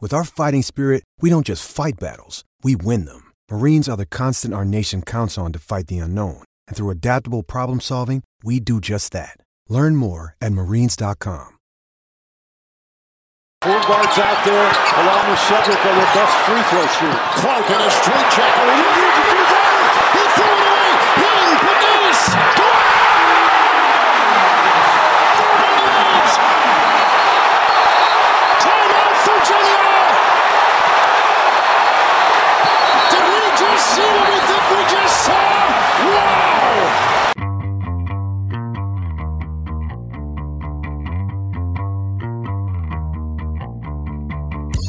With our fighting spirit, we don't just fight battles, we win them. Marines are the constant our nation counts on to fight the unknown. And through adaptable problem solving, we do just that. Learn more at marines.com. Four guards out there, along with Cedric, are the best free throw shooter. Clark in a straight. Oh, he to do. He threw it away. Hing, produce.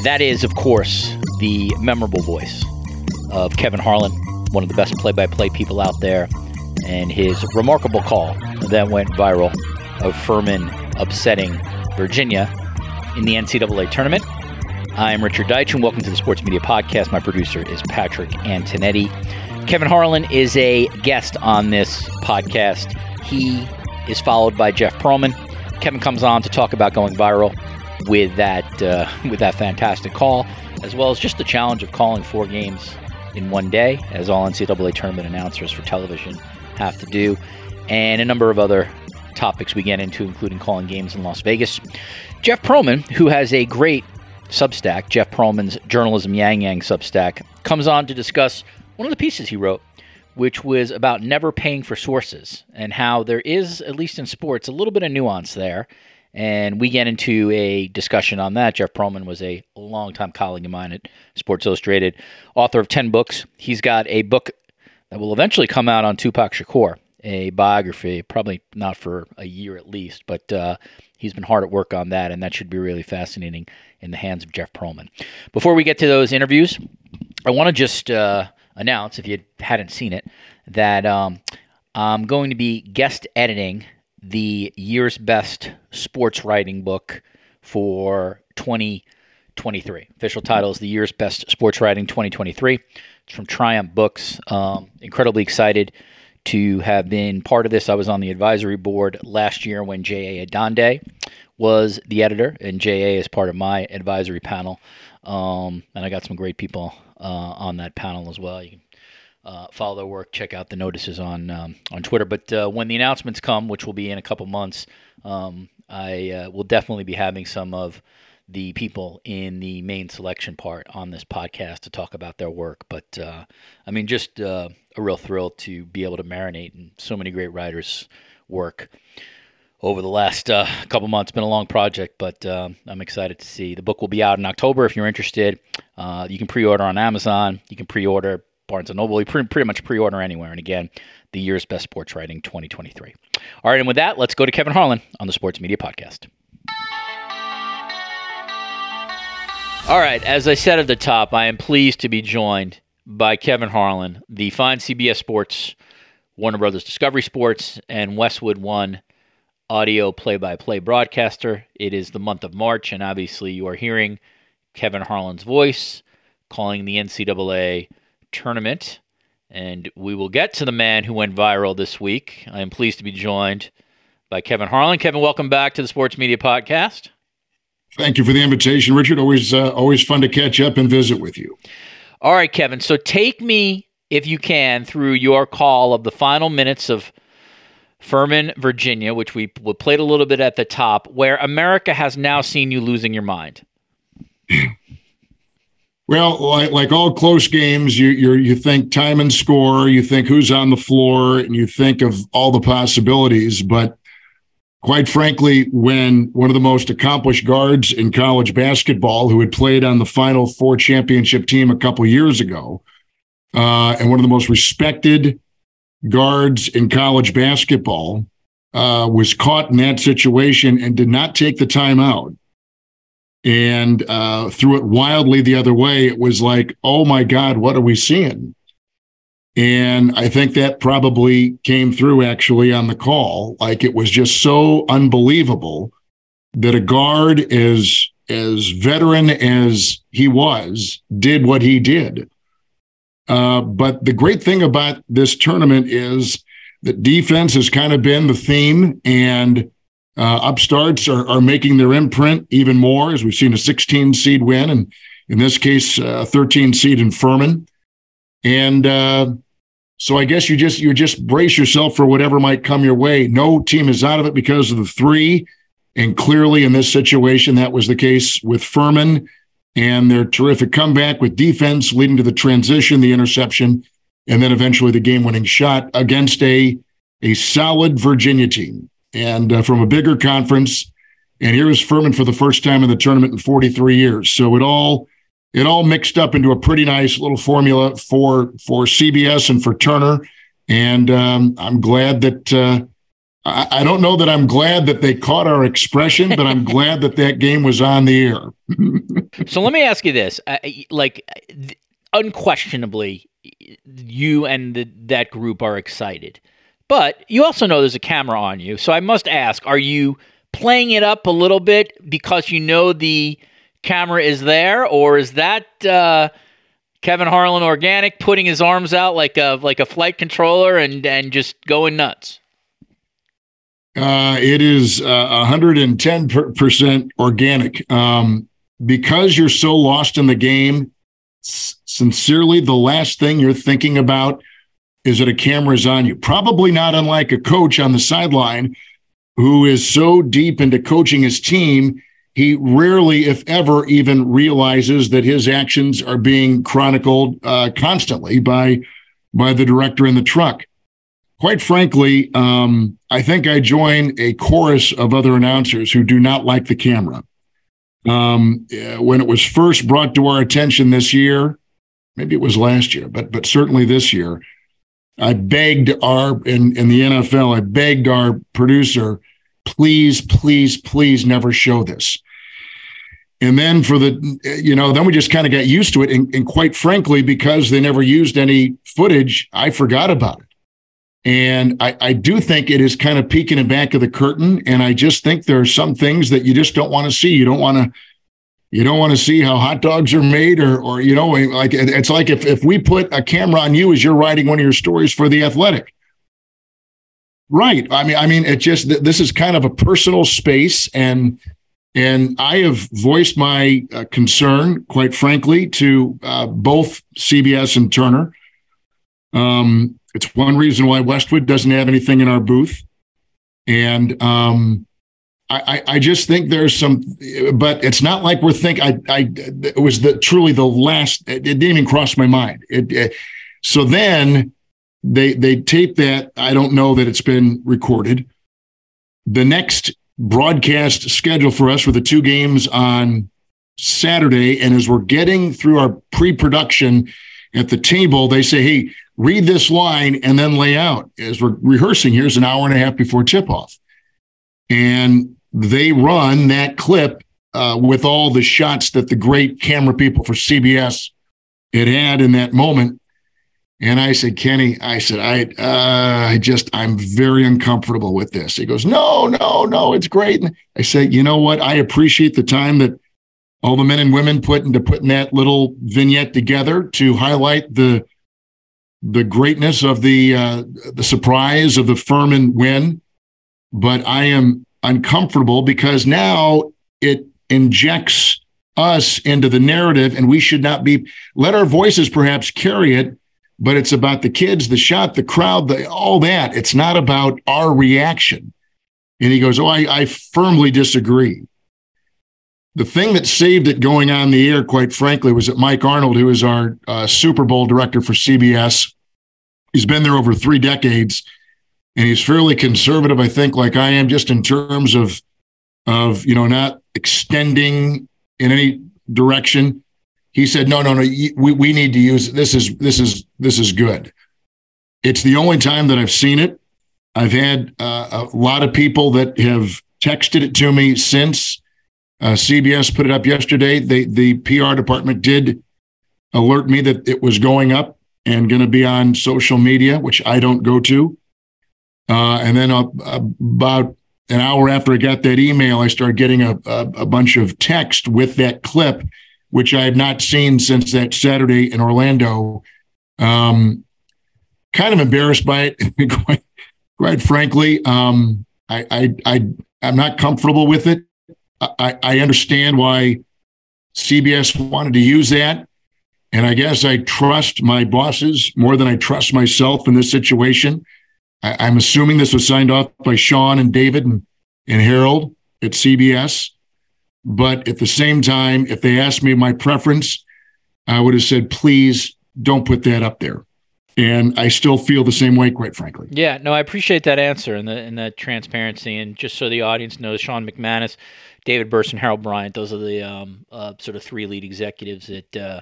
That is, of course, the memorable voice of Kevin Harlan, one of the best play by play people out there, and his remarkable call that went viral of Furman upsetting Virginia in the NCAA tournament. I'm Richard Deitch, and welcome to the Sports Media Podcast. My producer is Patrick Antonetti. Kevin Harlan is a guest on this podcast. He is followed by Jeff Pearlman. Kevin comes on to talk about going viral with that uh, with that fantastic call, as well as just the challenge of calling four games in one day, as all NCAA tournament announcers for television have to do, and a number of other topics we get into, including calling games in Las Vegas. Jeff Pearlman, who has a great Substack, Jeff Pearlman's Journalism Yang Yang Substack, comes on to discuss one of the pieces he wrote, which was about never paying for sources and how there is, at least in sports, a little bit of nuance there. And we get into a discussion on that. Jeff Pearlman was a longtime colleague of mine at Sports Illustrated, author of 10 books. He's got a book that will eventually come out on Tupac Shakur, a biography, probably not for a year at least, but uh, he's been hard at work on that, and that should be really fascinating in the hands of Jeff Pearlman. Before we get to those interviews, I want to just uh, announce, if you hadn't seen it, that um, I'm going to be guest editing the year's best sports writing book for 2023. Official title is the year's best sports writing 2023. It's from Triumph Books. Um, incredibly excited to have been part of this. I was on the advisory board last year when J.A. Adande was the editor, and J.A. is part of my advisory panel. Um, and I got some great people uh, on that panel as well. You can uh, follow their work, check out the notices on um, on Twitter. But uh, when the announcements come, which will be in a couple months, um, I uh, will definitely be having some of the people in the main selection part on this podcast to talk about their work. But uh, I mean, just uh, a real thrill to be able to marinate in so many great writers' work over the last uh, couple months. Been a long project, but um, I'm excited to see. The book will be out in October. If you're interested, uh, you can pre-order on Amazon. You can pre-order Barnes and Noble. You pretty, pretty much pre-order anywhere. And again, the year's best sports writing 2023. All right, and with that, let's go to Kevin Harlan on the Sports Media Podcast. All right, as I said at the top, I am pleased to be joined by Kevin Harlan, the fine CBS Sports, Warner Brothers Discovery Sports, and Westwood One audio play-by-play broadcaster. It is the month of March, and obviously you are hearing Kevin Harlan's voice calling the NCAA tournament. And we will get to the man who went viral this week. I am pleased to be joined by Kevin Harlan. Kevin, welcome back to the Sports Media Podcast. Thank you for the invitation, Richard. Always, uh, always fun to catch up and visit with you. All right, Kevin. So take me, if you can, through your call of the final minutes of Furman, Virginia, which we played a little bit at the top, where America has now seen you losing your mind. Well, like like all close games, you you you think time and score, you think who's on the floor, and you think of all the possibilities. But quite frankly, when one of the most accomplished guards in college basketball, who had played on the Final Four championship team a couple years ago, uh, and one of the most respected guards in college basketball, uh, was caught in that situation and did not take the time out and uh, threw it wildly the other way, it was like, oh my God, what are we seeing? And I think that probably came through actually on the call. Like it was just so unbelievable that a guard as as veteran as he was did what he did. Uh, but the great thing about this tournament is that defense has kind of been the theme, and uh, upstarts are, are making their imprint even more, as we've seen a 16 seed win, and in this case, a 13 seed in Furman. And uh, so I guess you just you just brace yourself for whatever might come your way. No team is out of it because of the three, and clearly in this situation that was the case with Furman and their terrific comeback with defense leading to the transition, the interception, and then eventually the game-winning shot against a a solid Virginia team and uh, from a bigger conference. And here is Furman for the first time in the tournament in 43 years. So it all it all mixed up into a pretty nice little formula for for CBS and for Turner. And um, I'm glad that uh, I, I, don't know that I'm glad that they caught our expression, but I'm glad that that game was on the air. so let me ask you this: uh, like, unquestionably, you and the, that group are excited. But you also know there's a camera on you. So I must ask are you playing it up a little bit because you know the camera is there? Or is that. Uh, Kevin Harlan organic putting his arms out like a like a flight controller and and just going nuts. Uh, it is uh, 110% organic. Um, because you're so lost in the game, s- sincerely, the last thing you're thinking about is that a camera is on you. Probably not unlike a coach on the sideline who is so deep into coaching his team, he rarely, if ever, even realizes that his actions are being chronicled uh, constantly by by the director in the truck. Quite frankly, um, I think I join a chorus of other announcers who do not like the camera. Um, when it was first brought to our attention this year, maybe it was last year, but but certainly this year, I begged our in, in the NFL, I begged our producer, please, please, please never show this. And then for the, you know, then we just kind of got used to it. And, and quite frankly, because they never used any footage, I forgot about it. And I, I do think it is kind of peeking the back of the curtain. And I just think there are some things that you just don't want to see. You don't want to you don't want to see how hot dogs are made or or you know like it's like if if we put a camera on you as you're writing one of your stories for the athletic. Right i mean i mean it just this is kind of a personal space and and i have voiced my uh, concern quite frankly to uh, both cbs and turner. Um, it's one reason why westwood doesn't have anything in our booth. And um, I, I just think there's some, but it's not like we're thinking. I, I, it was the truly the last. It, didn't even cross my mind. It, it, so then they they tape that. I don't know that it's been recorded. The next broadcast schedule for us were the two games on Saturday, and as we're getting through our pre-production at the table, they say, "Hey, read this line and then lay out." As we're rehearsing, here's an hour and a half before tip-off. And they run that clip uh, with all the shots that the great camera people for CBS had had in that moment. And I said, Kenny, I said, I, uh, I just, I'm very uncomfortable with this. He goes, no, no, no, it's great. And I said, you know what? I appreciate the time that all the men and women put into putting that little vignette together to highlight the, the greatness of the, uh, the surprise of the Furman win. But I am uncomfortable because now it injects us into the narrative and we should not be let our voices perhaps carry it but it's about the kids the shot the crowd the all that. It's not about our reaction. And he goes oh i, I firmly disagree. The thing that saved it going on the air, quite frankly, was that Mike Arnold, who is our uh, Super Bowl director for CBS, he's been there over three decades, and he's fairly conservative, I think, like I am, just in terms of of you know not extending in any direction. He said, "No, no, no. We we need to use this. Is this is this is good." It's the only time that I've seen it. I've had uh, a lot of people that have texted it to me since uh, CBS put it up yesterday. They, the PR department did alert me that it was going up and going to be on social media, which I don't go to. Uh, and then uh, about an hour after I got that email, I started getting a, a, a, bunch of text with that clip, which I had not seen since that Saturday in Orlando. Um, kind of embarrassed by it, quite, quite frankly. Um, I, I, I, I'm not comfortable with it. I, I understand why CBS wanted to use that. And I guess I trust my bosses more than I trust myself in this situation. I, am assuming this was signed off by Sean and David and, and Harold at CBS. But at the same time, if they asked me my preference, I would have said, please don't put that up there. And I still feel the same way, quite frankly. Yeah, no, I appreciate that answer and the and that transparency. And just so the audience knows, Sean McManus, David Berson, and Harold Bryant, those are the um, uh, sort of three lead executives at uh,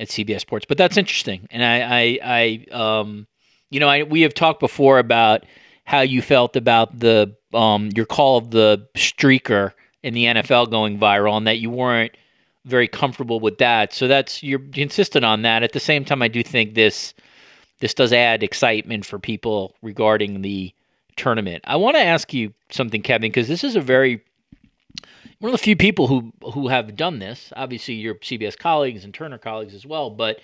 at CBS Sports. But that's interesting, and I, I, I um, you know, I, we have talked before about how you felt about the um, your call of the streaker in the NFL going viral, and that you weren't very comfortable with that. So that's you're insistent on that. At the same time, I do think this this does add excitement for people regarding the tournament. I want to ask you something, Kevin, because this is a very one of the few people who who have done this. Obviously, your CBS colleagues and Turner colleagues as well, but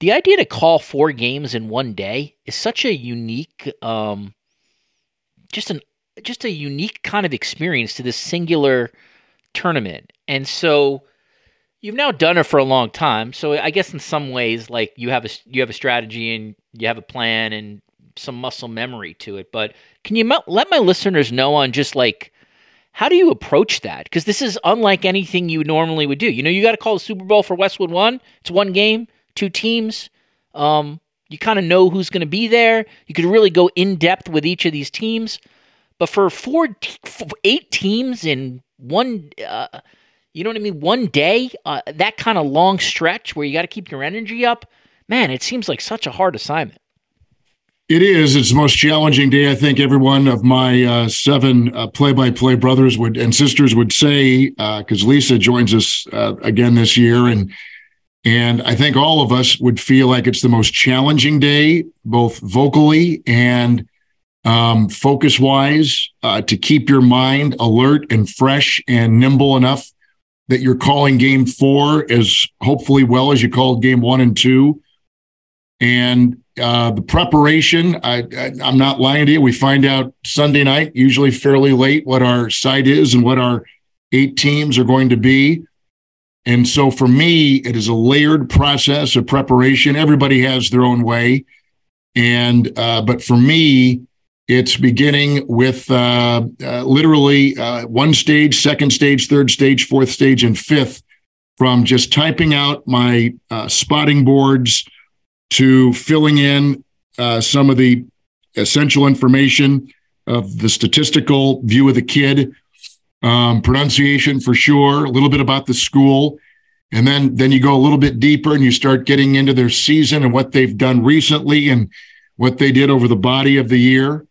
the idea to call four games in one day is such a unique, um, just an just a unique kind of experience to this singular tournament. And so you've now done it for a long time. So I guess in some ways, like you have a you have a strategy and you have a plan and some muscle memory to it. But can you let my listeners know on just like how do you approach that? Because this is unlike anything you normally would do. You know, you got to call the Super Bowl for Westwood One. It's one game, two teams. Um, you kind of know who's going to be there. You could really go in depth with each of these teams. But for four, eight teams in one, uh, you know what I mean, one day, uh, that kind of long stretch where you got to keep your energy up, man, it seems like such a hard assignment. It is. It's the most challenging day. I think every one of my uh, seven uh, play-by-play brothers would and sisters would say, because uh, Lisa joins us uh, again this year, and and I think all of us would feel like it's the most challenging day, both vocally and um, focus-wise, uh, to keep your mind alert and fresh and nimble enough that you're calling Game Four as hopefully well as you called Game One and Two, and uh, the preparation, I, I, I'm not lying to you. We find out Sunday night, usually fairly late, what our site is and what our eight teams are going to be. And so for me, it is a layered process of preparation. Everybody has their own way. And, uh, but for me, it's beginning with uh, uh, literally uh, one stage, second stage, third stage, fourth stage, and fifth from just typing out my uh, spotting boards to filling in uh, some of the essential information of the statistical view of the kid, um, pronunciation for sure, a little bit about the school. And then, then you go a little bit deeper and you start getting into their season and what they've done recently and what they did over the body of the year.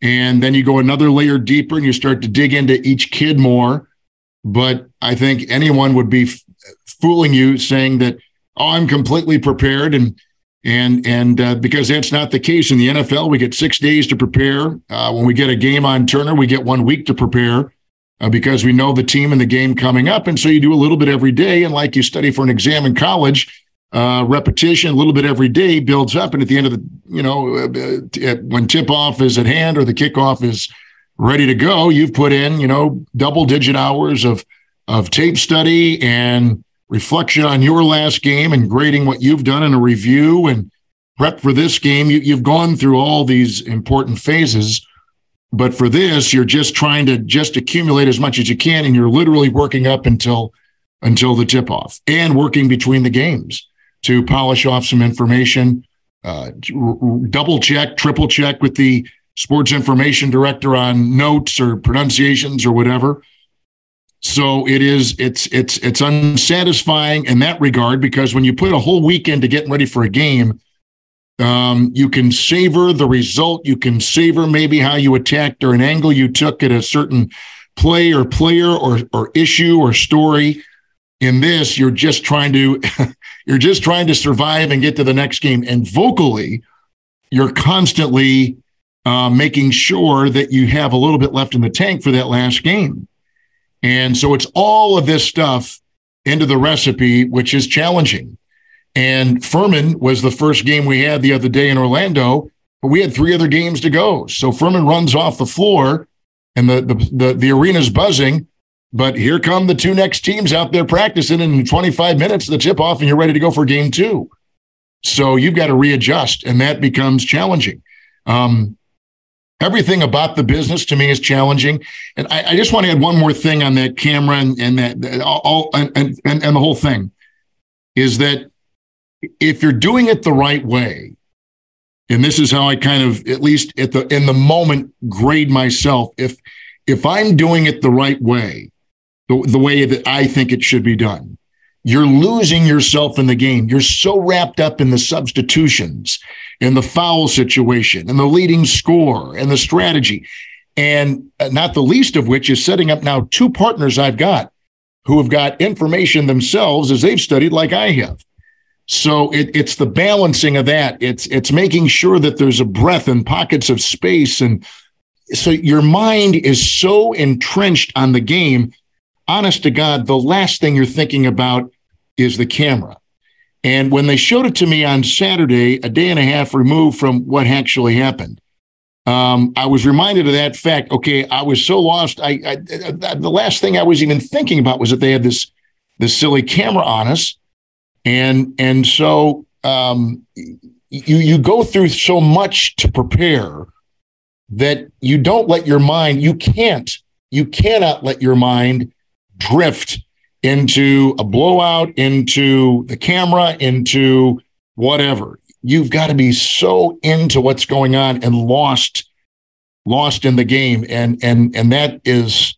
And then you go another layer deeper and you start to dig into each kid more. But I think anyone would be f- fooling you saying that, oh, I'm completely prepared and and and uh, because that's not the case in the NFL, we get six days to prepare. Uh, when we get a game on Turner, we get one week to prepare uh, because we know the team and the game coming up, and so you do a little bit every day. And like you study for an exam in college, uh, repetition, a little bit every day builds up. And at the end of the, you know, uh, uh, when tip off is at hand or the kickoff is ready to go, you've put in, you know, double digit hours of of tape study and reflection on your last game and grading what you've done in a review and prep for this game. You, have gone through all these important phases. But for this, you're just trying to just accumulate as much as you can, and you're literally working up until until the tip off and working between the games to polish off some information, uh, double check, triple check with the sports information director on notes or pronunciations or whatever. So it is it's it's it's unsatisfying in that regard because when you put a whole weekend to getting ready for a game, um, you can savor the result. You can savor maybe how you attacked or an angle you took at a certain play or player or or issue or story. In this, you're just trying to you're just trying to survive and get to the next game. And vocally, you're constantly uh, making sure that you have a little bit left in the tank for that last game. And so it's all of this stuff into the recipe, which is challenging. And Furman was the first game we had the other day in Orlando, but we had three other games to go. So Furman runs off the floor and the, the, the, the arena's buzzing. But here come the two next teams out there practicing in 25 minutes, the tip off, and you're ready to go for game two. So you've got to readjust, and that becomes challenging. Um, everything about the business to me is challenging. And I, I, just want to add one more thing on that camera and, and that all and, and, and the whole thing is that if you're doing it the right way, and this is how I kind of, at least at the in the moment, grade myself. If if I'm doing it the right way, the, the way that I think it should be done, you're losing yourself in the game. You're so wrapped up in the substitutions in the foul situation and the leading score and the strategy. And uh, not the least of which is setting up now two partners I've got who have got information themselves as they've studied like I have. So it, it's the balancing of that. It's it's making sure that there's a breath and pockets of space, and so your mind is so entrenched on the game. Honest to God, the last thing you're thinking about is the camera. And when they showed it to me on Saturday, a day and a half removed from what actually happened, um, I was reminded of that fact. Okay, I was so lost. I, I, I, the last thing I was even thinking about was that they had this this silly camera on us, and and so um, you you go through so much to prepare that you don't let your mind. You can't. You cannot let your mind drift into a blowout, into the camera, into whatever. You've got to be so into what's going on and lost, lost in the game. And and and that is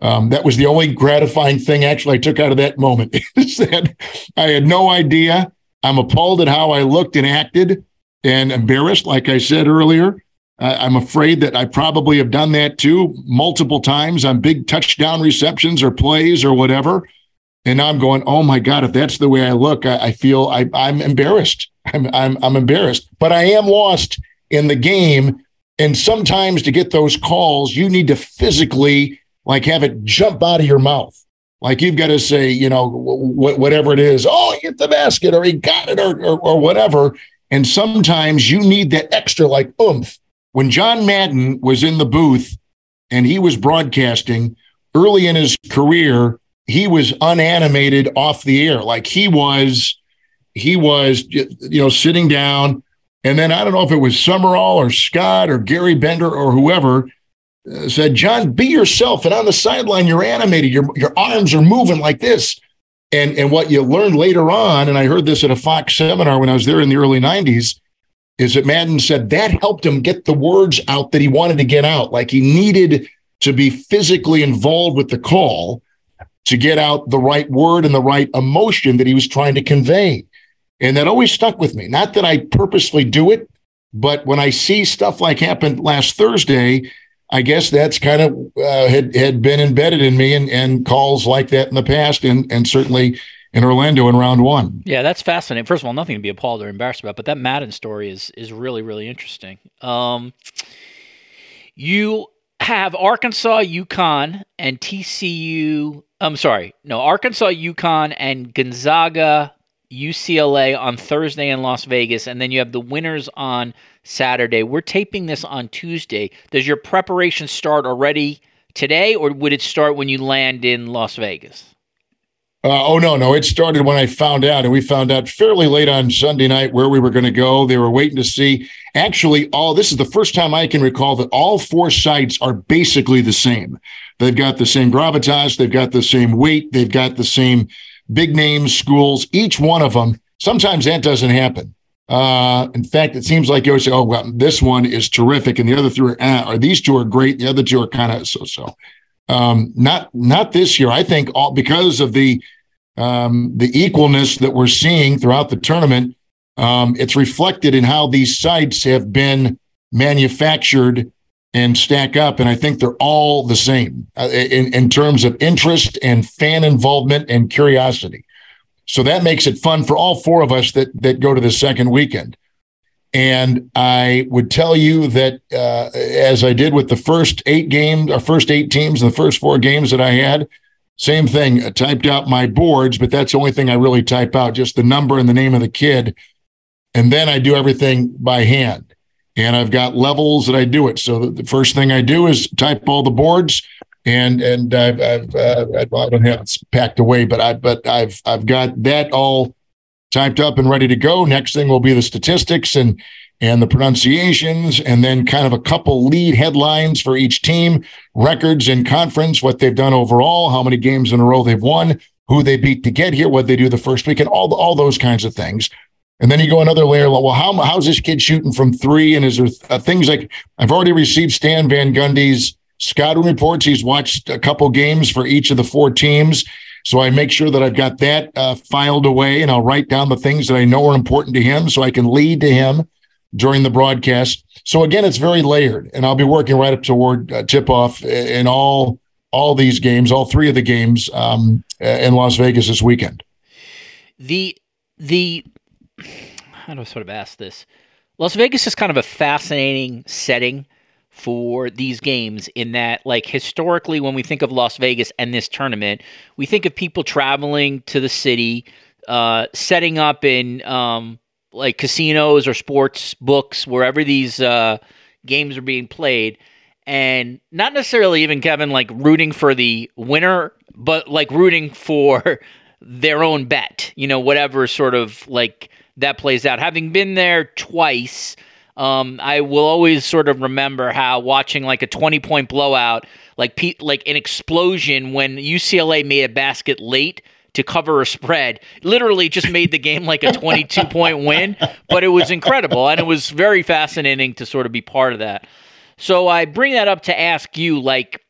um, that was the only gratifying thing actually I took out of that moment is that I had no idea. I'm appalled at how I looked and acted and embarrassed, like I said earlier. Uh, I'm afraid that I probably have done that too multiple times on big touchdown receptions or plays or whatever. And now I'm going, oh my God, if that's the way I look, I, I feel I, am embarrassed. I'm, I'm, I'm embarrassed, but I am lost in the game. And sometimes to get those calls, you need to physically like have it jump out of your mouth. Like you've got to say, you know, wh- whatever it is, oh, he hit the basket or he got it or, or, or whatever. And sometimes you need that extra like oomph. When John Madden was in the booth and he was broadcasting early in his career, he was unanimated off the air. Like he was, he was, you know, sitting down. And then I don't know if it was Summerall or Scott or Gary Bender or whoever Uh, said, John, be yourself. And on the sideline, you're animated. Your, your arms are moving like this. And, and what you learned later on, and I heard this at a Fox seminar when I was there in the early 90s, is that Madden said that helped him get the words out that he wanted to get out. Like he needed to be physically involved with the call to get out the right word and the right emotion that he was trying to convey. And that always stuck with me. Not that I purposely do it, but when I see stuff like happened last Thursday, I guess that's kind of uh, had had been embedded in me, and, and calls like that in the past, and and certainly in Orlando in round one. Yeah, that's fascinating. First of all, nothing to be appalled or embarrassed about, but that Madden story is is really really interesting. Um, you have Arkansas, UConn, and TCU I'm sorry. No, Arkansas, UConn, and Gonzaga, UCLA on Thursday in Las Vegas, and then you have the winners on Saturday. We're taping this on Tuesday. Does your preparation start already today, or would it start when you land in Las Vegas? Uh, oh no, no! It started when I found out, and we found out fairly late on Sunday night where we were going to go. They were waiting to see. Actually, all this is the first time I can recall that all four sites are basically the same. They've got the same gravitas, they've got the same weight, they've got the same big name schools. Each one of them. Sometimes that doesn't happen. Uh, in fact, it seems like you always say, "Oh, well, this one is terrific," and the other three are, eh, or these two are great. The other two are kind of so-so. Um, not not this year. I think all because of the um, the equalness that we're seeing throughout the tournament. Um, it's reflected in how these sites have been manufactured and stack up, and I think they're all the same uh, in in terms of interest and fan involvement and curiosity. So that makes it fun for all four of us that that go to the second weekend. And I would tell you that uh, as I did with the first eight games, our first eight teams, the first four games that I had, same thing. I typed out my boards, but that's the only thing I really type out, just the number and the name of the kid. And then I do everything by hand. And I've got levels that I do it. So the first thing I do is type all the boards and and I've, I've uh, I don't have it packed away, but I but I've I've got that all typed up and ready to go. Next thing will be the statistics and and the pronunciations, and then kind of a couple lead headlines for each team, records in conference, what they've done overall, how many games in a row they've won, who they beat to get here, what they do the first week, and all all those kinds of things. And then you go another layer. Well, how how's this kid shooting from three? And is there uh, things like I've already received Stan Van Gundy's scouting reports. He's watched a couple games for each of the four teams. So I make sure that I've got that uh, filed away and I'll write down the things that I know are important to him so I can lead to him during the broadcast. So again, it's very layered and I'll be working right up toward uh, tip off in all all these games, all three of the games um, in Las Vegas this weekend. The the how do I sort of ask this? Las Vegas is kind of a fascinating setting for these games in that like historically when we think of Las Vegas and this tournament, we think of people traveling to the city, uh, setting up in um, like casinos or sports books wherever these uh, games are being played and not necessarily even Kevin like rooting for the winner, but like rooting for their own bet, you know, whatever sort of like that plays out. Having been there twice, um, I will always sort of remember how watching like a 20 point blowout, like pe- like an explosion when UCLA made a basket late to cover a spread, literally just made the game like a 22 point win. But it was incredible, and it was very fascinating to sort of be part of that. So I bring that up to ask you, like,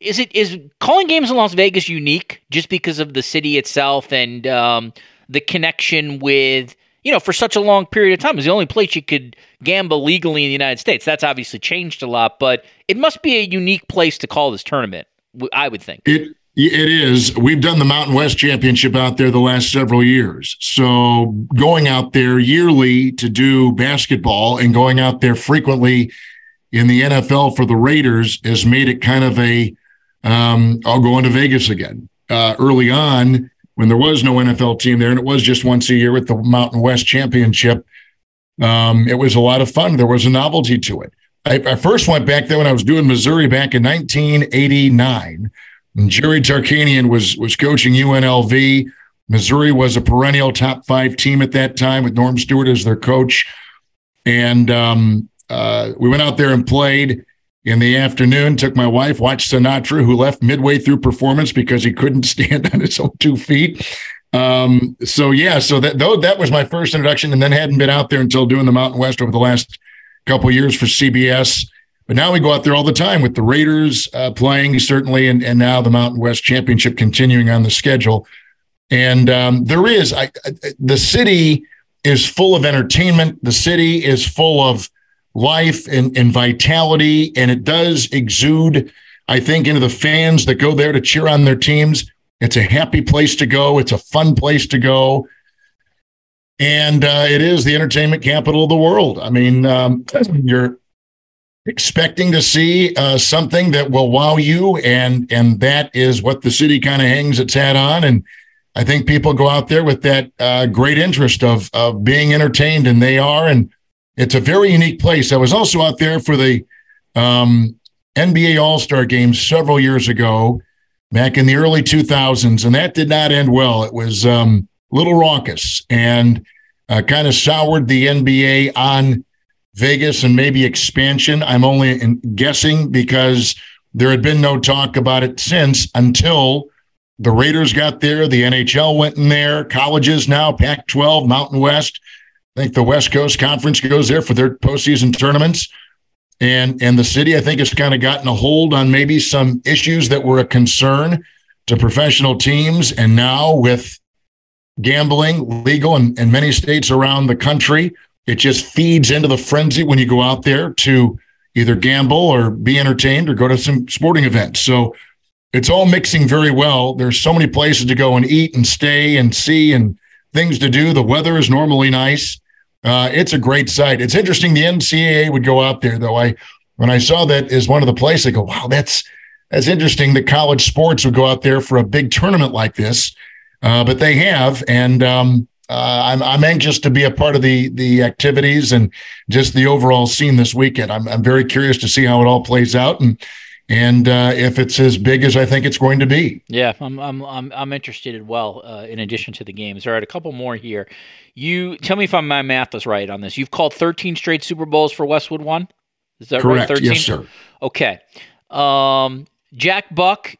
is it is calling games in Las Vegas unique just because of the city itself and um, the connection with you know, for such a long period of time. It was the only place you could gamble legally in the United States. That's obviously changed a lot, but it must be a unique place to call this tournament, I would think. It it is. We've done the Mountain West Championship out there the last several years. So going out there yearly to do basketball and going out there frequently in the NFL for the Raiders has made it kind of a um, I'll go into Vegas again. Uh, early on, when there was no NFL team there and it was just once a year with the Mountain West Championship. Um, it was a lot of fun. There was a novelty to it. I, I, first went back there when I was doing Missouri back in 1989. And Jerry Tarkanian was was coaching UNLV. Missouri was a perennial top five team at that time with Norm Stewart as their coach. And um, uh, we went out there and played in the afternoon, took my wife, watched Sinatra, who left midway through performance because he couldn't stand on his own two feet. Um, so yeah, so that though that was my first introduction, and then hadn't been out there until doing the Mountain West over the last couple years for CBS. But now we go out there all the time with the Raiders uh, playing certainly, and and now the Mountain West Championship continuing on the schedule. And um, there is I, I, the city is full of entertainment. The city is full of life and, and vitality, and it does exude, I think, into the fans that go there to cheer on their teams. It's a happy place to go. It's a fun place to go. And uh, it is the entertainment capital of the world. I mean, um, you're expecting to see uh, something that will wow you, and and that is what the city kind of hangs its hat on. And I think people go out there with that uh, great interest of of being entertained, and they are. And it's a very unique place. I was also out there for the um, NBA All Star game several years ago. back in the early 2000s, and that did not end well. It was um, a little raucous and uh, kind of soured the NBA on Vegas and maybe expansion. I'm only guessing because there had been no talk about it since until the Raiders got there, the NHL went in there, colleges now, Pac 12, Mountain West. I think the West Coast Conference goes there for their postseason tournaments. And, and the city, I think, has kind of gotten a hold on maybe some issues that were a concern to professional teams. And now with gambling legal in, in many states around the country, it just feeds into the frenzy when you go out there to either gamble or be entertained or go to some sporting events. So it's all mixing very well. There's so many places to go and eat and stay and see and things to do. The weather is normally nice. Uh, it's a great site. It's interesting. The NCAA would go out there though. I when I saw that as one of the places, I go, wow, that's that's interesting. That college sports would go out there for a big tournament like this, uh, but they have, and um, uh, I'm I'm anxious to be a part of the the activities and just the overall scene this weekend. I'm I'm very curious to see how it all plays out and and uh, if it's as big as I think it's going to be. Yeah, I'm I'm I'm, I'm interested as well. Uh, in addition to the games, all right, a couple more here. You tell me if I'm, my math is right on this. You've called 13 straight Super Bowls for Westwood One. Is that Correct. right? 13? Yes, sir. Okay. Um, Jack Buck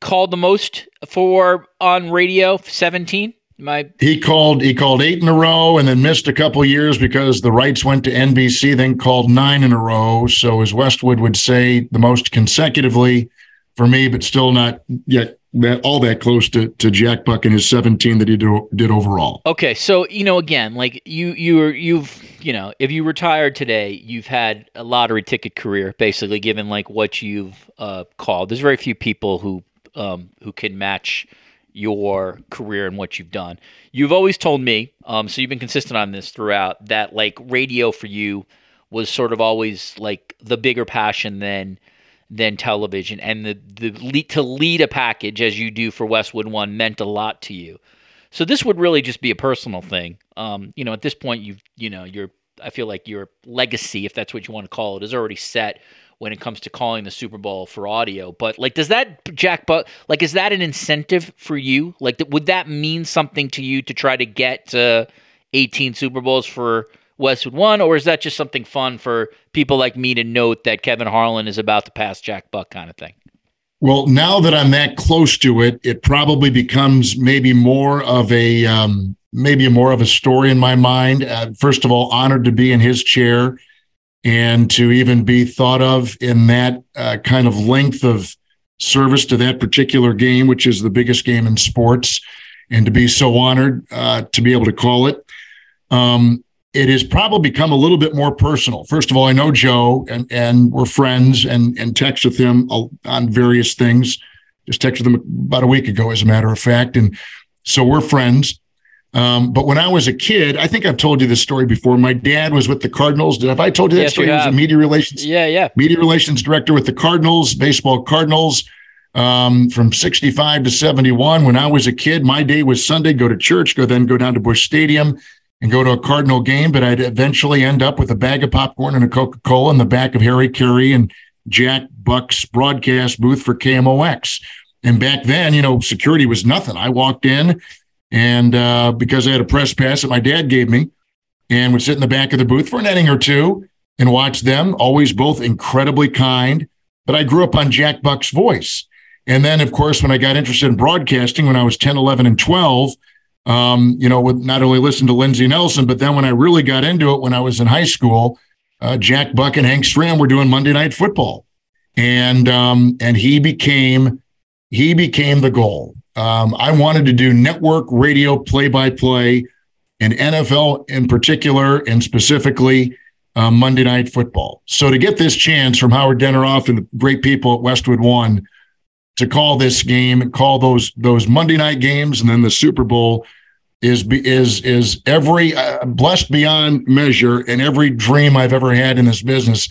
called the most for on radio, 17. My he called he called eight in a row and then missed a couple years because the rights went to NBC. Then called nine in a row. So as Westwood would say, the most consecutively for me, but still not yet that all that close to to Jack Buck and his 17 that he do, did overall. Okay, so you know again, like you you are you've you know if you retired today, you've had a lottery ticket career basically, given like what you've uh, called. There's very few people who um, who can match your career and what you've done. You've always told me, um, so you've been consistent on this throughout, that like radio for you was sort of always like the bigger passion than than television, and the the lead, to lead a package as you do for Westwood One meant a lot to you. So this would really just be a personal thing. Um, you know, at this point, you've you know, your I feel like your legacy, if that's what you want to call it, is already set when it comes to calling the Super Bowl for audio. But like, does that Jack? But like, is that an incentive for you? Like, would that mean something to you to try to get to 18 Super Bowls for Westwood One, or is that just something fun for people like me to note that Kevin Harlan is about to pass Jack Buck, kind of thing? Well, now that I'm that close to it, it probably becomes maybe more of a um, maybe more of a story in my mind. Uh, first of all, honored to be in his chair and to even be thought of in that uh, kind of length of service to that particular game, which is the biggest game in sports, and to be so honored uh, to be able to call it. Um, it has probably become a little bit more personal. First of all, I know Joe, and and we're friends, and and text with him on various things. Just texted him about a week ago, as a matter of fact, and so we're friends. Um, but when I was a kid, I think I've told you this story before. My dad was with the Cardinals. Did have I told you that yes, story? He was a media relations, yeah, yeah, media relations director with the Cardinals, baseball Cardinals, um, from '65 to '71. When I was a kid, my day was Sunday: go to church, go then go down to Busch Stadium and go to a Cardinal game. But I'd eventually end up with a bag of popcorn and a Coca Cola in the back of Harry Caray and Jack Buck's broadcast booth for KMOX. And back then, you know, security was nothing. I walked in and uh, because I had a press pass that my dad gave me, and would sit in the back of the booth for an inning or two and watch them, always both incredibly kind. But I grew up on Jack Buck's voice. And then, of course, when I got interested in broadcasting when I was 10, 11, and 12, um, you know, would not only listen to Lindsey Nelson, but then when I really got into it when I was in high school, uh, Jack Buck and Hank Stram were doing Monday Night Football, and um, and he became he became the goal. Um, I wanted to do network radio play by play and NFL in particular, and specifically uh, Monday Night Football. So to get this chance from Howard Deneroff and the great people at Westwood One to call this game, call those those Monday night games, and then the Super Bowl is is is every uh, blessed beyond measure, and every dream I've ever had in this business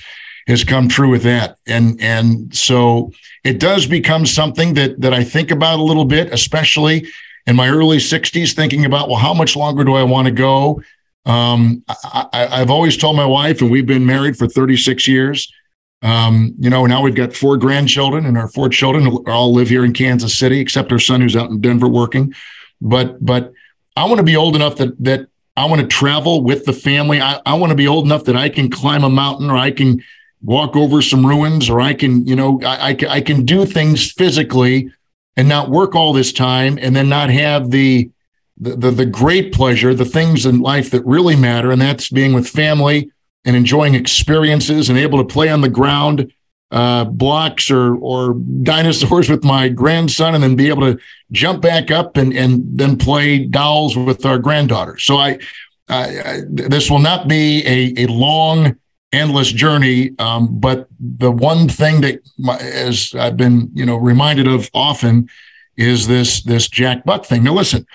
has come true with that. And and so it does become something that that I think about a little bit, especially in my early 60s, thinking about well, how much longer do I want to go? Um, I, have always told my wife, and we've been married for 36 years. Um, you know, now we've got four grandchildren, and our four children all live here in Kansas City, except our son who's out in Denver working. But but I want to be old enough that that I want to travel with the family. I, I want to be old enough that I can climb a mountain or I can walk over some ruins or I can, you know, I, I, I can do things physically and not work all this time and then not have the, the, the, the great pleasure, the things in life that really matter. And that's being with family and enjoying experiences and able to play on the ground uh, blocks or or dinosaurs with my grandson, and then be able to jump back up and and then play dolls with our granddaughter. So I, I, I this will not be a a long endless journey. Um, but the one thing that, my, as I've been, you know, reminded of often, is this this Jack Buck thing. Now, listen,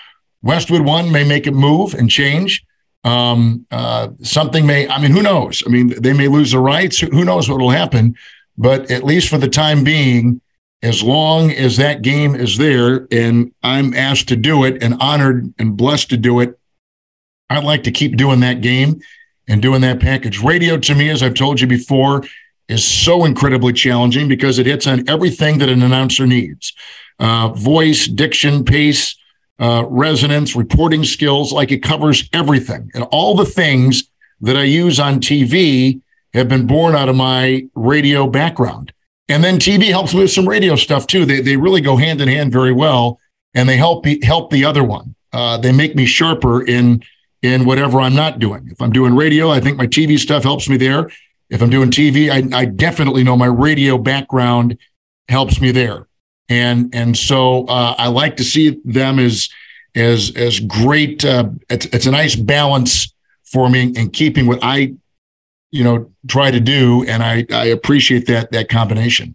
Westwood One may make it move and change. Um, uh, something may, I mean, who knows? I mean, they may lose the rights. Who knows what will happen? But at least for the time being, as long as that game is there and I'm asked to do it and honored and blessed to do it, I'd like to keep doing that game and doing that package. Radio to me, as I've told you before, is so incredibly challenging because it hits on everything that an announcer needs uh, voice, diction, pace, uh, resonance, reporting skills. Like it covers everything. And all the things that I use on TV have been born out of my radio background. And then TV helps me with some radio stuff too. They, they really go hand in hand very well and they help help the other one. Uh, they make me sharper in in whatever I'm not doing. If I'm doing radio, I think my TV stuff helps me there. If I'm doing TV, I, I definitely know my radio background helps me there. And and so uh, I like to see them as as as great. Uh, it's it's a nice balance for me in keeping what I you know try to do, and I I appreciate that that combination.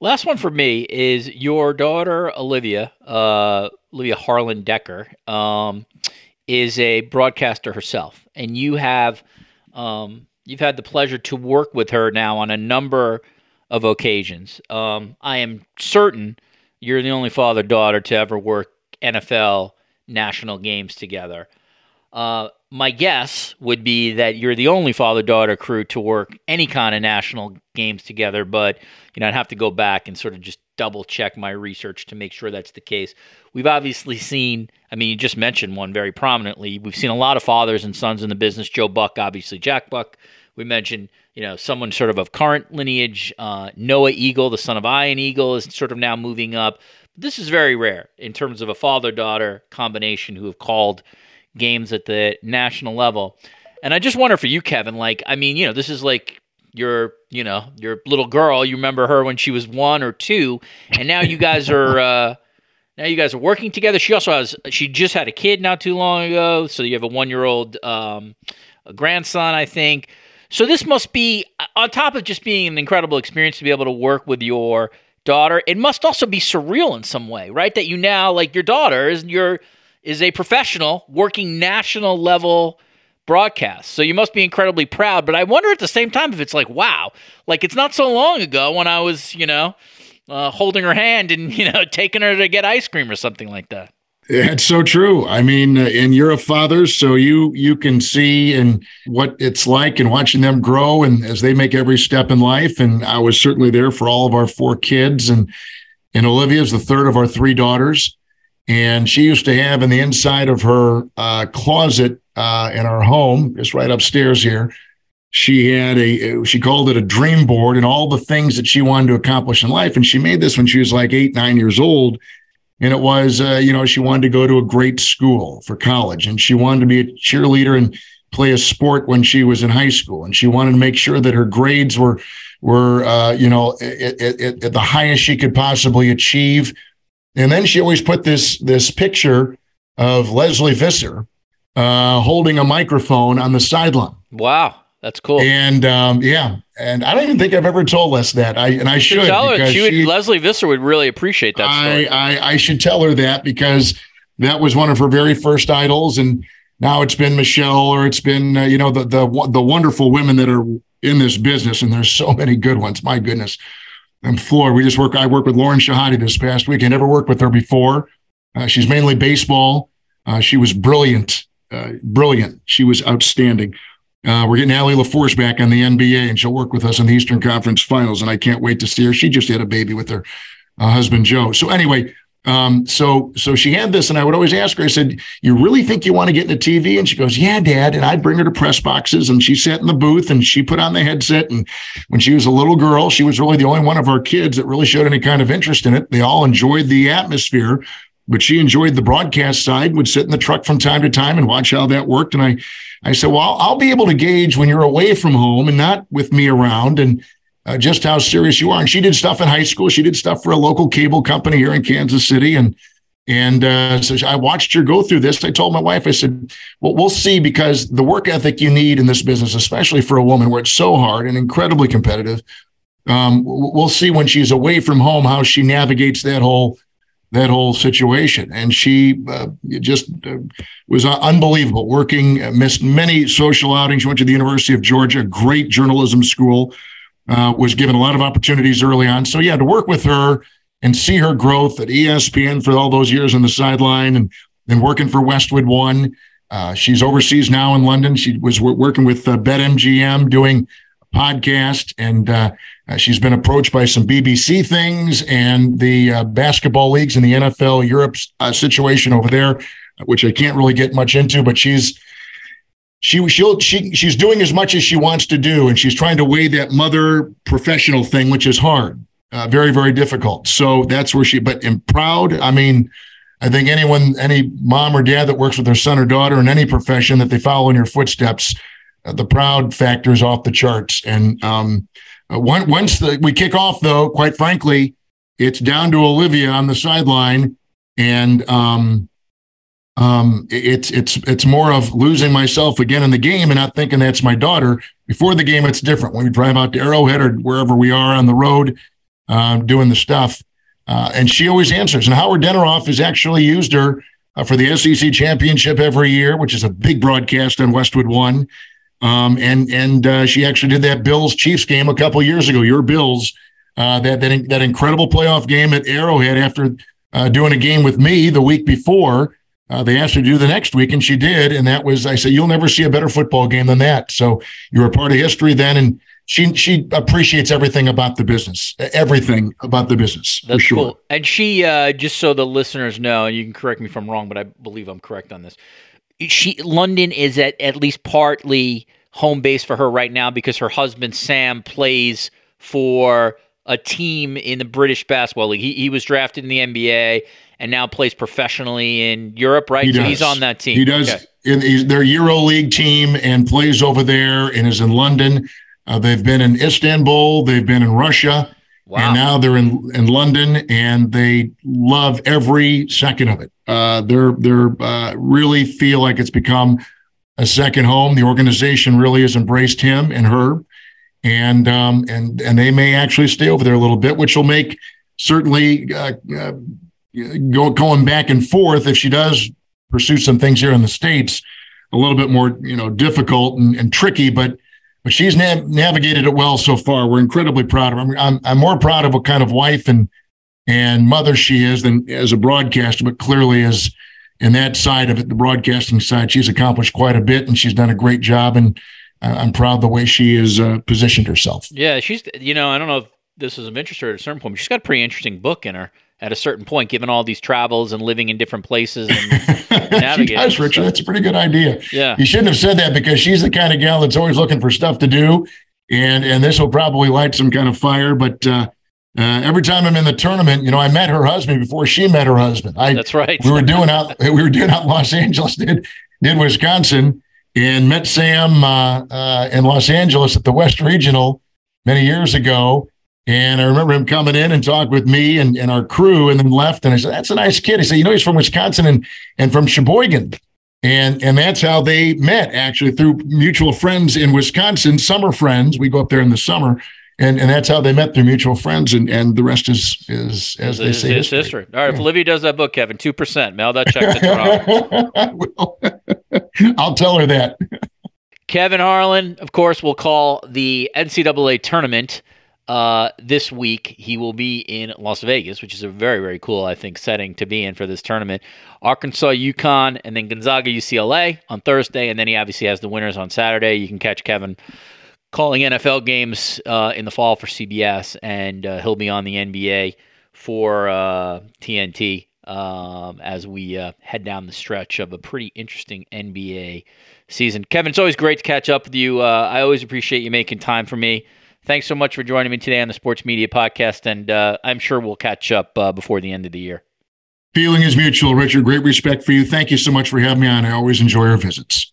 Last one for me is your daughter Olivia, uh, Olivia Harlan Dekker, um, is a broadcaster herself, and you have um, you've had the pleasure to work with her now on a number of occasions. Um, I am certain you're the only father daughter to ever work NFL national games together. Uh, my guess would be that you're the only father daughter crew to work any kind of national games together, but you know I'd have to go back and sort of just double check my research to make sure that's the case. We've obviously seen, I mean, you just mentioned one very prominently. We've seen a lot of fathers and sons in the business. Joe Buck, obviously, Jack Buck. We mentioned, you know, someone sort of of current lineage. Uh, Noah Eagle, the son of Ian Eagle, is sort of now moving up. This is very rare in terms of a father daughter combination who have called games at the national level. And I just wonder for you, Kevin, like, I mean, you know, this is like your, you know, your little girl. You remember her when she was one or two, and now you guys are, uh, now you guys are working together. She also has, she just had a kid not too long ago, so you have a one-year-old um, grandson, I think. So this must be on top of just being an incredible experience to be able to work with your daughter. It must also be surreal in some way, right? That you now like your daughter is your is a professional working national level broadcast. So you must be incredibly proud. But I wonder at the same time if it's like, wow, like it's not so long ago when I was, you know, uh, holding her hand and, you know, taking her to get ice cream or something like that. It's so true. I mean, uh, and you're a father, so you you can see and what it's like and watching them grow and as they make every step in life. And I was certainly there for all of our four kids, and and Olivia's the third of our three daughters. And she used to have in the inside of her uh, closet uh, in our home, just right upstairs here, she had a, she called it a dream board and all the things that she wanted to accomplish in life. And she made this when she was like eight, nine years old. And it was, uh, you know, she wanted to go to a great school for college and she wanted to be a cheerleader and play a sport when she was in high school. And she wanted to make sure that her grades were, were, uh, you know, at, at, at the highest she could possibly achieve and then she always put this this picture of Lesley Visser uh, holding a microphone on the sideline. Wow. That's cool. And um, yeah, and I don't even think I've ever told Les that. I and I should. tell her. because She would, she- Lesley Visser would really appreciate that I. I I should tell her that because that was one of her very first idols, and now it's been Michelle or it's been uh, you know the the the wonderful women that are in this business, and there's so many good ones. My goodness, I'm floored. We just work. I worked with Lauren Shehadi this past week. I never worked with her before. Uh, she's mainly baseball. Uh, she was brilliant, uh, brilliant. She was outstanding. Uh, we're getting Allie LaForce back on the NBA, and she'll work with us in the Eastern Conference Finals. And I can't wait to see her. She just had a baby with her uh, husband Joe. So anyway, um, so so she had this, and I would always ask her. I said, "You really think you want to get into TV?" And she goes, "Yeah, Dad." And I'd bring her to press boxes, and she sat in the booth, and she put on the headset. And when she was a little girl, she was really the only one of our kids that really showed any kind of interest in it. They all enjoyed the atmosphere, but she enjoyed the broadcast side. Would sit in the truck from time to time and watch how that worked. And I, I said, "Well, I'll, I'll be able to gauge when you're away from home and not with me around, and." Uh, just how serious you are. And she did stuff in high school. She did stuff for a local cable company here in Kansas City. And and uh, so I watched her go through this. I told my wife, I said, "Well, we'll see because the work ethic you need in this business, especially for a woman where it's so hard and incredibly competitive, um, we'll see when she's away from home how she navigates that whole." That whole situation, and she uh, just uh, was uh, unbelievable. Working, uh, missed many social outings. She Went to the University of Georgia, great journalism school uh, was given a lot of opportunities early on. So yeah, to work with her and see her growth at ESPN for all those years on the sideline and then working for Westwood One. Uh, she's overseas now in London. She was w- working with uh, BetMGM doing a podcast, and uh, uh, she's been approached by some BBC things and the uh, basketball leagues in the NFL Europe's uh, situation over there, which I can't really get much into. But she's she she'll she she's doing as much as she wants to do, and she's trying to weigh that mother professional thing, which is hard, uh, very very difficult. So that's where she. But in proud. I mean, I think anyone, any mom or dad that works with their son or daughter in any profession that they follow in your footsteps, uh, the proud factor is off the charts. And um, uh, once the, we kick off, though, quite frankly, it's down to Olivia on the sideline, and um, um, it's it's it's more of losing myself again in the game and not thinking that's my daughter. Before the game, it's different. When we drive out to Arrowhead or wherever we are on the road, uh, doing the stuff, uh, and she always answers. And Howard Deneroff has actually used her uh, for the SEC championship every year, which is a big broadcast on Westwood One. Um, and and uh, she actually did that Bills Chiefs game a couple years ago. Your Bills, uh, that that that incredible playoff game at Arrowhead after uh, doing a game with me the week before. Uh, they asked her to do the next week, and she did. And that was, I said, you'll never see a better football game than that. So you were a part of history then, and she she appreciates everything about the business, everything about the business That's for sure. cool. And she, uh, just so the listeners know, and you can correct me if I'm wrong, but I believe I'm correct on this. She London is at at least partly home base for her right now because her husband Sam plays for a team in the British basketball league. He he was drafted in the NBA and now plays professionally in Europe, right? He so does. he's on that team. He does. Okay. In, their Euro League team and plays over there and is in London. Uh, they've been in Istanbul. They've been in Russia. Wow. And now they're in, in London and they love every second of it. Uh, they're they're uh, really feel like it's become a second home. The organization really has embraced him and her, and um, and and they may actually stay over there a little bit, which will make certainly uh, uh, go, going back and forth if she does pursue some things here in the states a little bit more you know difficult and, and tricky, but but she's nav- navigated it well so far. We're incredibly proud of her. I'm, I'm, I'm more proud of what kind of wife and and mother she is than as a broadcaster, but clearly as in that side of it, the broadcasting side, she's accomplished quite a bit and she's done a great job. And I'm proud the way she has uh, positioned herself. Yeah, she's you know, I don't know if this is of interest her at a certain point, but she's got a pretty interesting book in her at a certain point, given all these travels and living in different places and she navigating. does, Richard. That's a pretty good idea. Yeah. You shouldn't have said that because she's the kind of gal that's always looking for stuff to do. And and this will probably light some kind of fire. But uh, uh, every time I'm in the tournament, you know, I met her husband before she met her husband. I That's right. we were doing out we were doing out Los Angeles, did did Wisconsin, and met Sam uh, uh, in Los Angeles at the West Regional many years ago. And I remember him coming in and talked with me and, and our crew, and then left. And I said, "That's a nice kid." He said, "You know, he's from Wisconsin and and from Sheboygan." And and that's how they met actually through mutual friends in Wisconsin, summer friends. We go up there in the summer. And, and that's how they met their mutual friends, and, and the rest is is as they say history. history. All right, if Olivia does that book, Kevin, two percent, mail that check to Toronto. I will. I'll tell her that. Kevin Harlan, of course, will call the NCAA tournament uh, this week. He will be in Las Vegas, which is a very, very cool, I think, setting to be in for this tournament. Arkansas, UConn, and then Gonzaga, UCLA on Thursday. And then he obviously has the winners on Saturday. You can catch Kevin calling NFL games uh, in the fall for CBS, and uh, he'll be on the NBA for TNT uh, um, as we uh, head down the stretch of a pretty interesting NBA season. Kevin, it's always great to catch up with you. Uh, I always appreciate you making time for me. Thanks so much for joining me today on the Sports Media Podcast, and uh, I'm sure we'll catch up before the end of the year. Feeling is mutual, Richard. Great respect for you. Thank you so much for having me on. I always enjoy our visits.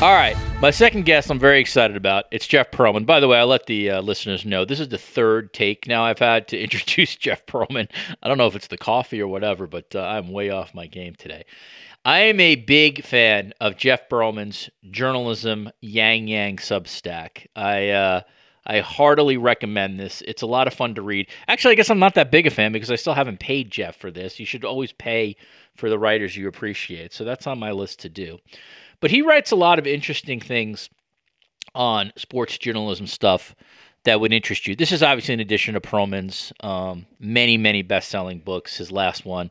All right. My second guest I'm very excited about. It's Jeff Pearlman. By the way, I'll let the uh, listeners know this is the third take now I've had to introduce Jeff Pearlman. I don't know if it's the coffee or whatever, but uh, I'm way off my game today. I am a big fan of Jeff Pearlman's journalism Yang Yang Substack. I uh, I heartily recommend this. It's a lot of fun to read. Actually, I guess I'm not that big a fan because I still haven't paid Jeff for this. You should always pay for the writers you appreciate. So that's on my list to do. But he writes a lot of interesting things on sports journalism stuff that would interest you. This is obviously in addition to Pearlman's um, many, many best-selling books. His last one,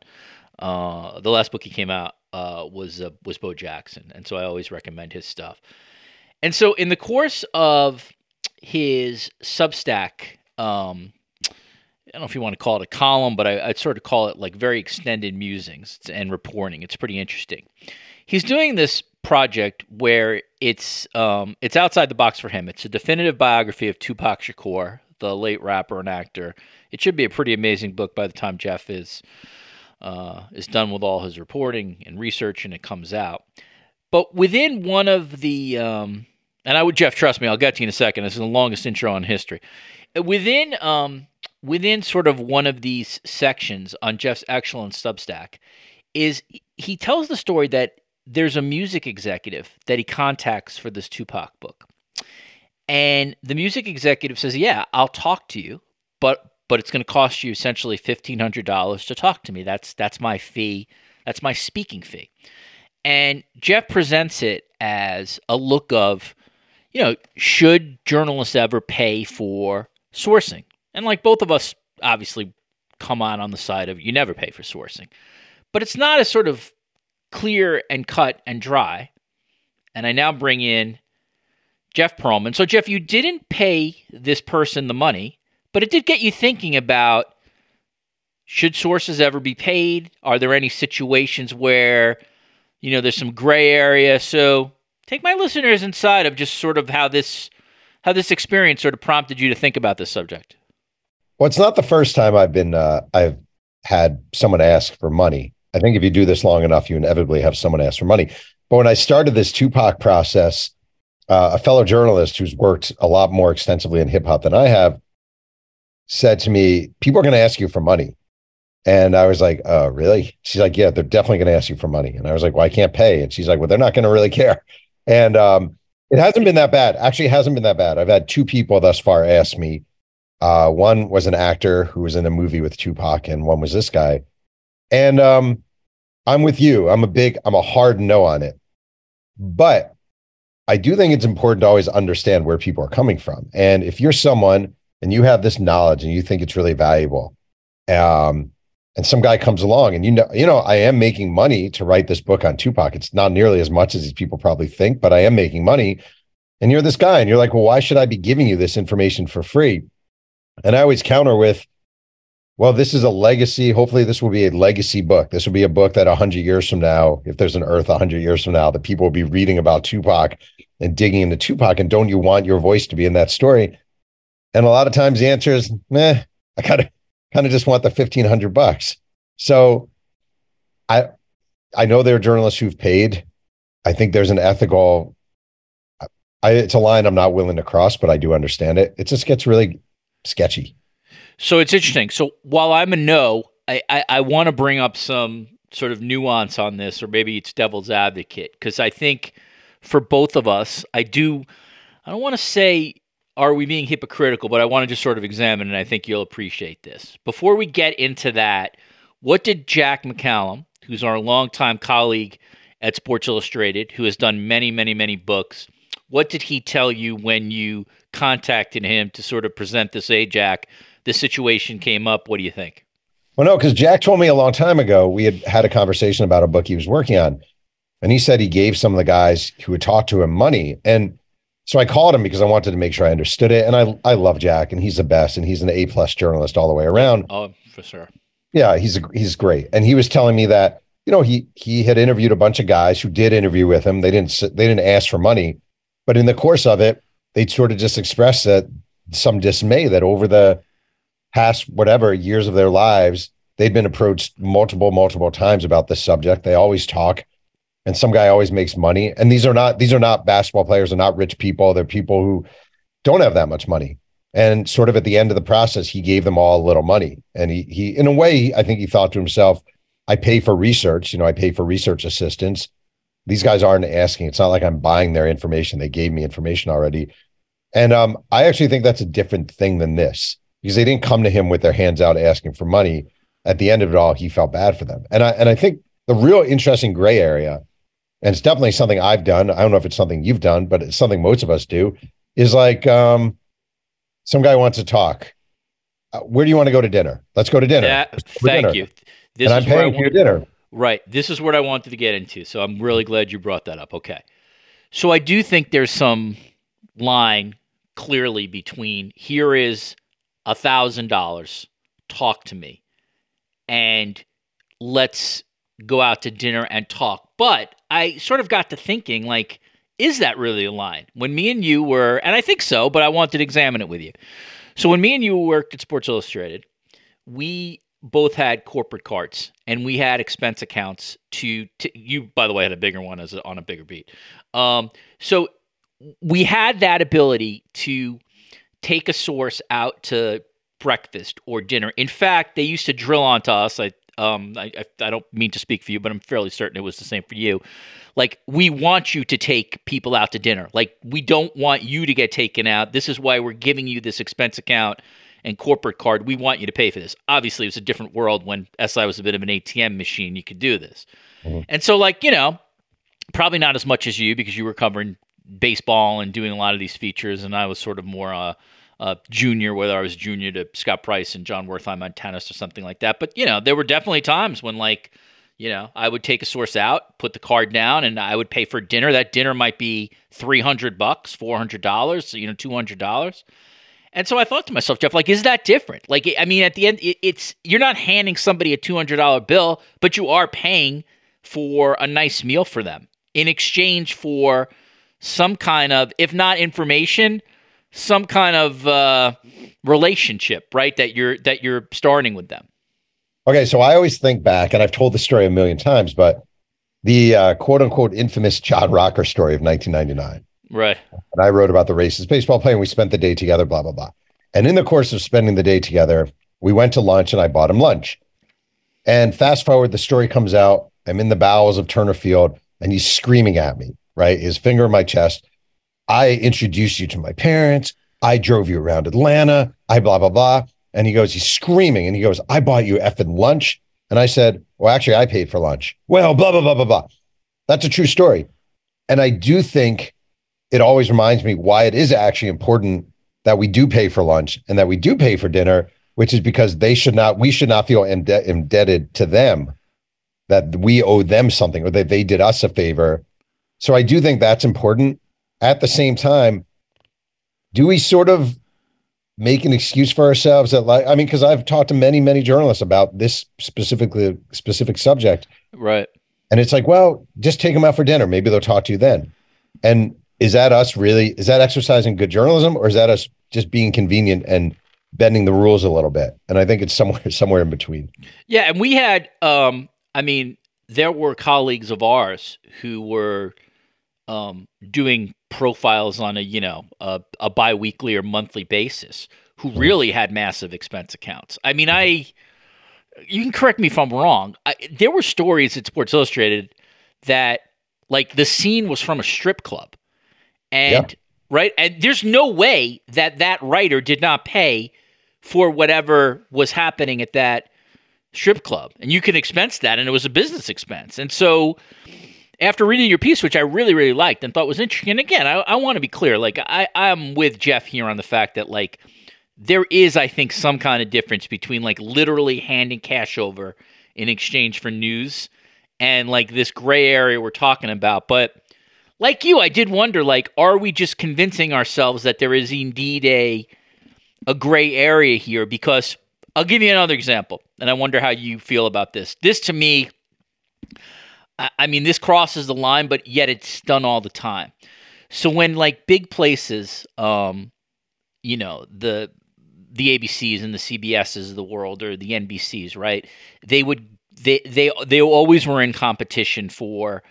uh, the last book he came out uh, was uh, was Bo Jackson, and so I always recommend his stuff. And so, in the course of his Substack, um, I don't know if you want to call it a column, but I, would sort of call it like very extended musings and reporting. It's pretty interesting. He's doing this project where it's um, it's outside the box for him. It's a definitive biography of Tupac Shakur, the late rapper and actor. It should be a pretty amazing book by the time Jeff is uh, is done with all his reporting and research and it comes out. But within one of the um, and I would Jeff, trust me, I'll get to you in a second. This is the longest intro on history. Within um, within sort of one of these sections on Jeff's excellent Substack is he tells the story that there's a music executive that he contacts for this Tupac book. And the music executive says, "Yeah, I'll talk to you, but but it's going to cost you essentially $1500 to talk to me. That's that's my fee. That's my speaking fee." And Jeff presents it as a look of, you know, should journalists ever pay for sourcing? And like both of us obviously come on on the side of you never pay for sourcing. But it's not a sort of clear and cut and dry. And I now bring in Jeff Pearlman. So, Jeff, you didn't pay this person the money, but it did get you thinking about should sources ever be paid? Are there any situations where, you know, there's some gray area? So, take my listeners inside of just sort of how this how this experience sort of prompted you to think about this subject. Well, it's not the first time I've been uh, I've had someone ask for money. I think if you do this long enough, you inevitably have someone ask for money. But when I started this Tupac process, uh, a fellow journalist who's worked a lot more extensively in hip hop than I have said to me, People are going to ask you for money. And I was like, Oh, really? She's like, Yeah, they're definitely going to ask you for money. And I was like, Well, I can't pay. And she's like, Well, they're not going to really care. And um, it hasn't been that bad. Actually, it hasn't been that bad. I've had two people thus far ask me. Uh, one was an actor who was in a movie with Tupac, and one was this guy. And um, I'm with you. I'm a big, I'm a hard no on it. But I do think it's important to always understand where people are coming from. And if you're someone and you have this knowledge and you think it's really valuable, um, and some guy comes along and you know, you know, I am making money to write this book on Tupac. It's not nearly as much as these people probably think, but I am making money. And you're this guy, and you're like, well, why should I be giving you this information for free? And I always counter with, Well, this is a legacy. Hopefully, this will be a legacy book. This will be a book that 100 years from now, if there's an Earth 100 years from now, that people will be reading about Tupac and digging into Tupac. And don't you want your voice to be in that story? And a lot of times the answer is, meh, I kind of kind of just want the 1500 bucks. So I I know there are journalists who've paid. I think there's an ethical I, it's a line I'm not willing to cross, but I do understand it. It just gets really sketchy. So it's interesting. So while I'm a no, I, I, I want to bring up some sort of nuance on this, or maybe it's devil's advocate, because I think for both of us, I do, I don't want to say, are we being hypocritical, but I want to just sort of examine, and I think you'll appreciate this. Before we get into that, what did Jack McCallum, who's our longtime colleague at Sports Illustrated, who has done many, many, many books, what did he tell you when you contacted him to sort of present this? Jack, this situation came up. What do you think? Well, no, because Jack told me a long time ago we had had a conversation about a book he was working on, and he said he gave some of the guys who had talked to him money. And so I called him because I wanted to make sure I understood it. And I I love Jack, and he's the best, and he's an A plus journalist all the way around. Oh, for sure. Yeah, he's he's great, and he was telling me that you know he he had interviewed a bunch of guys who did interview with him. They didn't they didn't ask for money, but in the course of it, they sort of just expressed that some dismay that over the past whatever years of their lives, they've been approached multiple, multiple times about this subject. They always talk, and some guy always makes money. And these are not these are not basketball players. They're not rich people. They're people who don't have that much money. And sort of at the end of the process, he gave them all a little money. And he he in a way, I think he thought to himself, I pay for research. You know, I pay for research assistants. These guys aren't asking. It's not like I'm buying their information. They gave me information already. And um, I actually think that's a different thing than this because they didn't come to him with their hands out asking for money. At the end of it all, he felt bad for them. And I and I think the real interesting gray area, and it's definitely something I've done. I don't know if it's something you've done, but it's something most of us do, is like um, some guy wants to talk. Uh, where do you want to go to dinner? Let's go to dinner. Yeah, thank dinner. you. This and I'm paying for your dinner. Right. This is what I wanted to get into. So I'm really glad you brought that up. Okay. So I do think there's some line clearly between here is a thousand dollars, talk to me, and let's go out to dinner and talk. But I sort of got to thinking, like, is that really a line? When me and you were, and I think so, but I wanted to examine it with you. So when me and you worked at Sports Illustrated, we both had corporate cards and we had expense accounts to, to you by the way had a bigger one as a, on a bigger beat um, so we had that ability to take a source out to breakfast or dinner in fact they used to drill onto us i um, I, I don't mean to speak for you, but I'm fairly certain it was the same for you. Like, we want you to take people out to dinner. Like, we don't want you to get taken out. This is why we're giving you this expense account and corporate card. We want you to pay for this. Obviously, it was a different world when SI was a bit of an ATM machine. You could do this. Mm-hmm. And so, like, you know, probably not as much as you because you were covering baseball and doing a lot of these features. And I was sort of more, a, uh, junior, whether I was junior to Scott Price and Jon Wertheim on tennis or something like that. But you know, there were definitely times when like, you know, I would take a source out, put the card down, and I would pay for dinner. That dinner might be three hundred bucks, four hundred dollars, you know, two hundred dollars. And so I thought to myself, Jeff, like, is that different? Like, I mean, at the end, it's you're not handing somebody a two hundred dollar bill, but you are paying for a nice meal for them in exchange for some kind of, if not information, some kind of uh, relationship, right? That you're that you're starting with them. Okay, so I always think back, and I've told the story a million times, but the uh, quote unquote infamous John Rocker story of 1999. Right. And I wrote about the racist baseball player, and we spent the day together, blah blah blah. And in the course of spending the day together, we went to lunch, and I bought him lunch. And fast forward, the story comes out. I'm in the bowels of Turner Field, and he's screaming at me, right? His finger in my chest. I introduced you to my parents. I drove you around Atlanta. I blah, blah, blah. And he goes, he's screaming and he goes, I bought you effing lunch. And I said, Well, actually, I paid for lunch. Well, blah, blah, blah, blah, blah. That's a true story. And I do think it always reminds me why it is actually important that we do pay for lunch and that we do pay for dinner, which is because they should not, we should not feel indebted to them, that we owe them something or that they did us a favor. So I do think that's important. At the same time, do we sort of make an excuse for ourselves that like I mean because I've talked to many many journalists about this specifically specific subject. Right. and it's like well just take them out for dinner. Maybe they'll talk to you then. And is that us really is that exercising good journalism or is that us just being convenient and bending the rules a little bit? And I think it's somewhere somewhere in between. Yeah, and we had um I mean, there were colleagues of ours who were um doing profiles on a, you know, a, a biweekly or monthly basis who really had massive expense accounts. I mean, I you can correct me if I'm wrong. I, there were stories at Sports Illustrated that like the scene was from a strip club. And right? And there's no way that that writer did not pay for whatever was happening at that strip club. And you can expense that, and it was a business expense. And so after reading your piece, which I really, really liked and thought was interesting, and again, I, I want to be clear, like I, I'm with Jeff here on the fact that like there is, I think, some kind of difference between like literally handing cash over in exchange for news and like this gray area we're talking about. But like you, I did wonder, like, are we just convincing ourselves that there is indeed a a gray area here? Because I'll give you another example, and I wonder how you feel about this. This to me, I, mean, this crosses the line, but yet it's done all the time. So when like big places, um, you know, the the ABCs and the CBSs of the world or the NBCs, right? They would they they they always were in competition for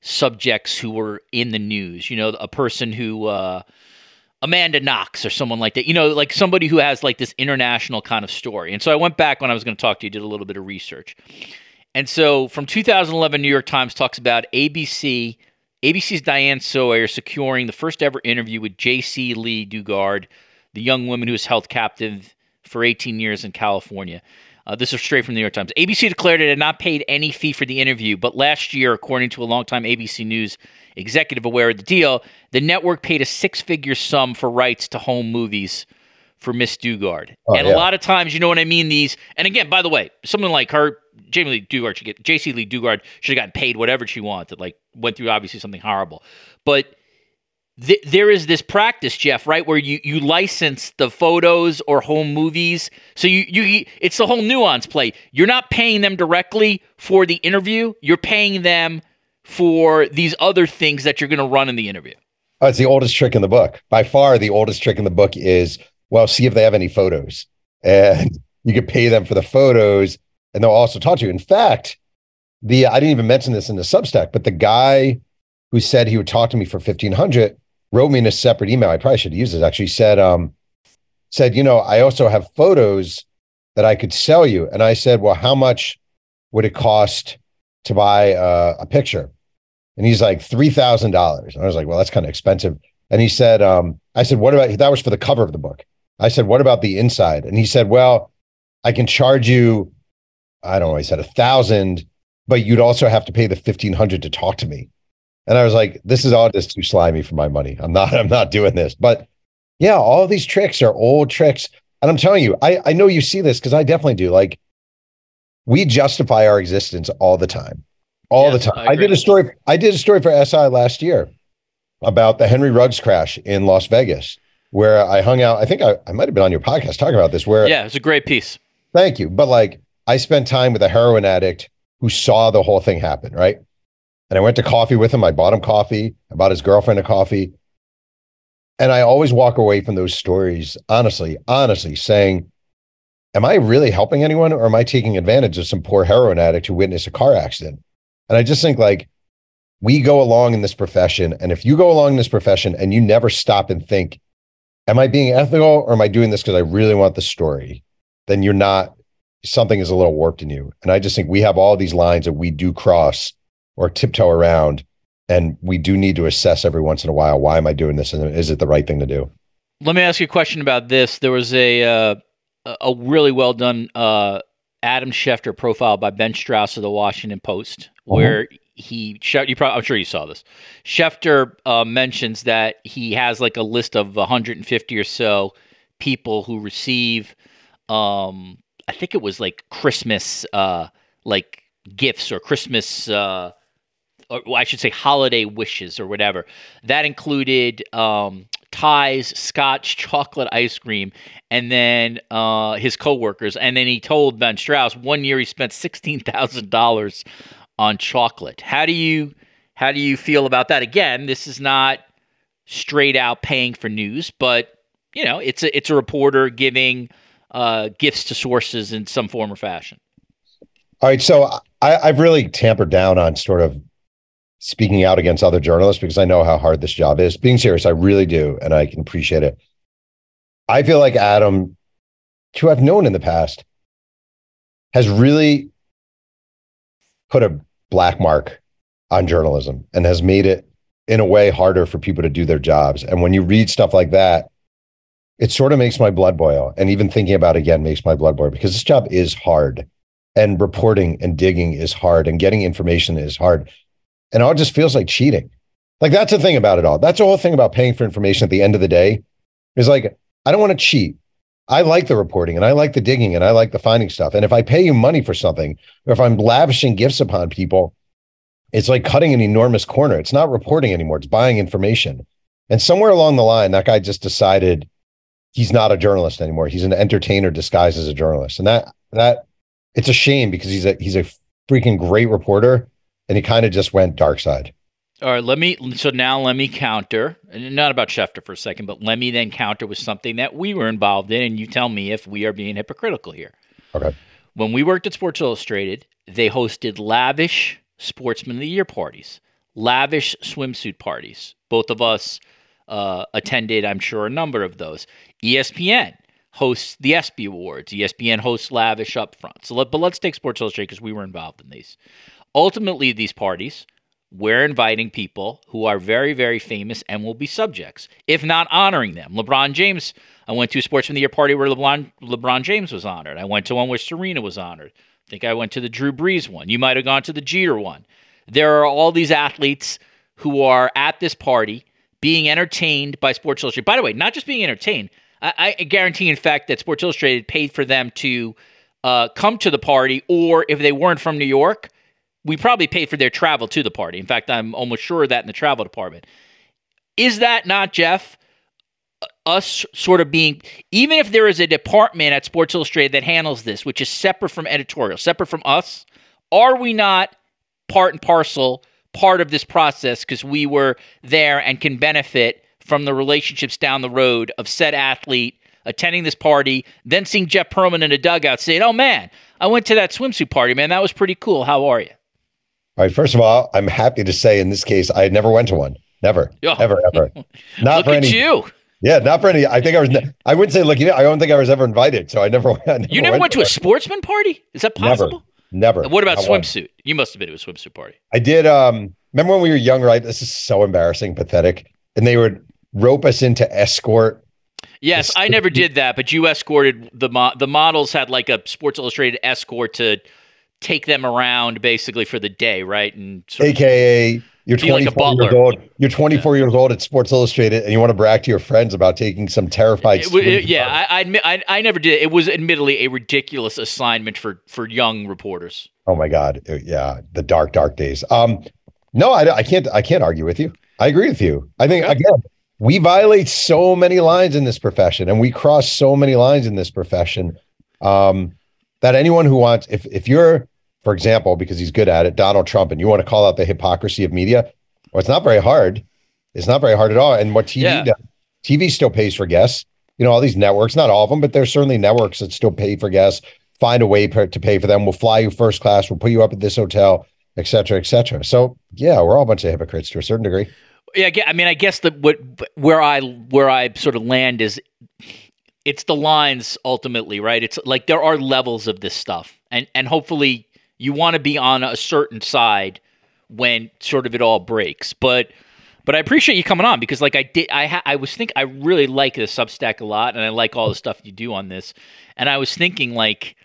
subjects who were in the news. You know, a person who uh, Amanda Knox or someone like that. You know, like somebody who has like this international kind of story. And so I went back when I was going to talk to you, did a little bit of research. And so from 2011, New York Times talks about ABC, ABC's Diane Sawyer securing the first ever interview with Jaycee Lee Dugard, the young woman who was held captive for 18 years in California. Uh, this is straight from the New York Times. ABC declared it had not paid any fee for the interview, but last year, according to a longtime ABC News executive aware of the deal, the network paid a six figure sum for rights to home movies for Miss Dugard. Oh, and yeah. a lot of times, you know what I mean? These, and again, by the way, someone like her, Jamie Lee Dugard should get, Jaycee Lee Dugard should have gotten paid whatever she wanted, like went through obviously something horrible. But th- there is this practice, Jeff, right, where you you license the photos or home movies. So you you it's the whole nuance play. You're not paying them directly for the interview. You're paying them for these other things that you're going to run in the interview. Oh, it's the oldest trick in the book. By far, the oldest trick in the book is well, see if they have any photos, and you could pay them for the photos, and they'll also talk to you. In fact, the I didn't even mention this in the Substack, but the guy who said he would talk to me for fifteen hundred wrote me in a separate email. I probably should use this. Actually, said um said you know I also have photos that I could sell you, and I said, well, how much would it cost to buy uh, a picture? And he's like, $3,000. And I was like, well, that's kind of expensive. And he said, um, I said, what about that was for the cover of the book. I said, what about the inside? And he said, well, I can charge you, I don't know, he said a thousand, but you'd also have to pay the 1500 to talk to me. And I was like, this is all just too slimy for my money. I'm not, I'm not doing this. But yeah, all these tricks are old tricks. And I'm telling you, I, I know you see this because I definitely do. Like we justify our existence all the time all Yes, the time. I I, did a story. I did a story for SI last year about the Henry Ruggs crash in Las Vegas, where I hung out. I think I, I might have been on your podcast talking about this. Where Yeah, it's a great piece. thank you, but like I spent time with a heroin addict who saw the whole thing happen, right? And I went to coffee with him. I bought him coffee. I bought his girlfriend a coffee. And I always walk away from those stories, honestly, honestly, saying, Am I really helping anyone or am I taking advantage of some poor heroin addict who witnessed a car accident? And I just think like we go along in this profession. And if you go along in this profession and you never stop and think, Am I being ethical or am I doing this because I really want the story? Then you're not, something is a little warped in you. And I just think we have all these lines that we do cross or tiptoe around. And we do need to assess every once in a while why am I doing this? And is it the right thing to do? Let me ask you a question about this. There was a uh, a- really well done uh, Adam Schefter profile by Ben Strauss of the Washington Post, where he you probably I'm sure you saw this. Schefter uh, mentions that he has like a list of 150 or so people who receive, um, I think it was like Christmas, uh, like gifts or Christmas. Uh, or I should say holiday wishes or whatever. That included um, ties Scotch chocolate ice cream and then uh, his coworkers. And then he told Ben Strauss one year he spent sixteen thousand dollars on chocolate. How do you how do you feel about that? Again, this is not straight out paying for news, but you know, it's a it's a reporter giving uh, gifts to sources in some form or fashion. All right, so I, I've really tampered down on sort of speaking out against other journalists because I know how hard this job is. Being serious, I really do, and I can appreciate it. I feel like Adam, who I've known in the past, has really put a black mark on journalism and has made it in a way harder for people to do their jobs. And when you read stuff like that, it sort of makes my blood boil. And even thinking about it again makes my blood boil because this job is hard and reporting and digging is hard and getting information is hard. And it all just feels like cheating. Like that's the thing about it all. That's the whole thing about paying for information at the end of the day is like, I don't want to cheat. I like the reporting and I like the digging and I like the finding stuff. And if I pay you money for something, or if I'm lavishing gifts upon people, it's like cutting an enormous corner. It's not reporting anymore, it's buying information. And somewhere along the line, that guy just decided he's not a journalist anymore. He's an entertainer disguised as a journalist. And that that it's a shame because he's a he's a freaking great reporter and he kind of just went dark side. All right, let me. So now let me counter, not about Schefter for a second, but let me then counter with something that we were involved in, and you tell me if we are being hypocritical here. Okay. When we worked at Sports Illustrated, they hosted lavish Sportsman of the Year parties, lavish swimsuit parties. Both of us uh, attended, I'm sure, a number of those. ESPN hosts the ESPY Awards. ESPN hosts lavish up front. So, let, but let's take Sports Illustrated because we were involved in these. Ultimately, these parties we're inviting people who are very, very famous and will be subjects, if not honoring them. LeBron James, I went to a Sportsman of the Year party where LeBron, LeBron James was honored. I went to one where Serena was honored. I think I went to the Drew Brees one. You might have gone to the Jeter one. There are all these athletes who are at this party being entertained by Sports Illustrated. By the way, not just being entertained, I, I guarantee, in fact, that Sports Illustrated paid for them to uh, come to the party, or if they weren't from New York, we probably paid for their travel to the party. In fact, I'm almost sure of that in the travel department. Is that not, Jeff, us sort of being, even if there is a department at Sports Illustrated that handles this, which is separate from editorial, separate from us, are we not part and parcel part of this process because we were there and can benefit from the relationships down the road of said athlete attending this party, then seeing Jeff Pearlman in a dugout saying, Oh man, I went to that swimsuit party, man. That was pretty cool. How are you? All right. First of all, I'm happy to say in this case, I never went to one. Never, oh. ever, ever. Not Look for any. you. Yeah, not for any. I think I was. I wouldn't say look. I don't think I was ever invited, so I never. I never you never went, went to a sportsman party? Is that possible? Never. Never what about swimsuit? One. You must have been to a swimsuit party. I did. Um, remember when we were young? Right. This is so embarrassing, pathetic. And they would rope us into escort. Yes, I never did that, but you escorted the mo- the models had like a Sports Illustrated escort to take them around basically for the day, right? And AKA you're 24 like years old. You're 24 yeah. years old at Sports Illustrated, and you want to brag to your friends about taking some terrified. It, it, yeah, I, I, admit I, I never did. It was admittedly a ridiculous assignment for for young reporters. Oh my god, uh, yeah, the dark dark days. Um, no, I, I can't I can't argue with you. I agree with you. I think okay. again, we violate so many lines in this profession, and we cross so many lines in this profession. Um, that anyone who wants, if if you're for example, because he's good at it, Donald Trump, and you want to call out the hypocrisy of media, well, it's not very hard. It's not very hard at all. And what TV yeah. does, TV still pays for guests. You know, all these networks, not all of them, but there's certainly networks that still pay for guests. Find a way to pay for them. We'll fly you first class. We'll put you up at this hotel, et cetera, et cetera. So yeah, we're all a bunch of hypocrites to a certain degree. Yeah, I mean, I guess that what where I where I sort of land is it's the lines ultimately, right? It's like there are levels of this stuff, and and hopefully you want to be on a certain side when sort of it all breaks. But but I appreciate you coming on because like I did I ha- I was think I really like the Substack a lot and I like all the stuff you do on this. And I was thinking like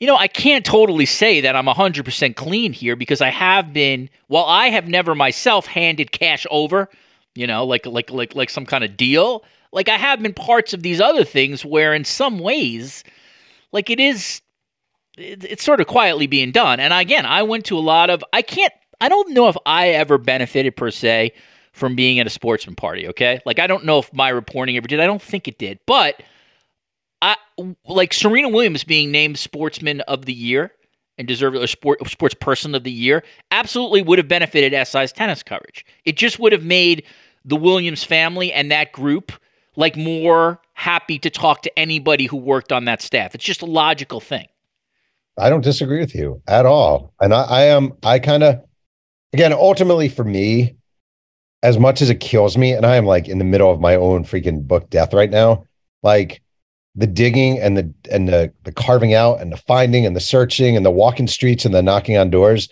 you know, I can't totally say that I'm 100% clean here because I have been while I have never myself handed cash over, you know, like like like like some kind of deal, like I have been parts of these other things where in some ways like it is it's sort of quietly being done. And again, I went to a lot of, I can't, I don't know if I ever benefited per se from being at a sportsman party. Okay, like I don't know if my reporting ever did. I don't think it did, but I like Serena Williams being named Sportsman of the Year and deserved a sport sports person of the year. Absolutely would have benefited SI's tennis coverage. It just would have made the Williams family and that group like more happy to talk to anybody who worked on that staff. It's just a logical thing. I don't disagree with you at all. And I, I am, I kind of, again, ultimately for me, as much as it kills me, and I am like in the middle of my own freaking book death right now, like the digging and the and the the carving out and the finding and the searching and the walking streets and the knocking on doors,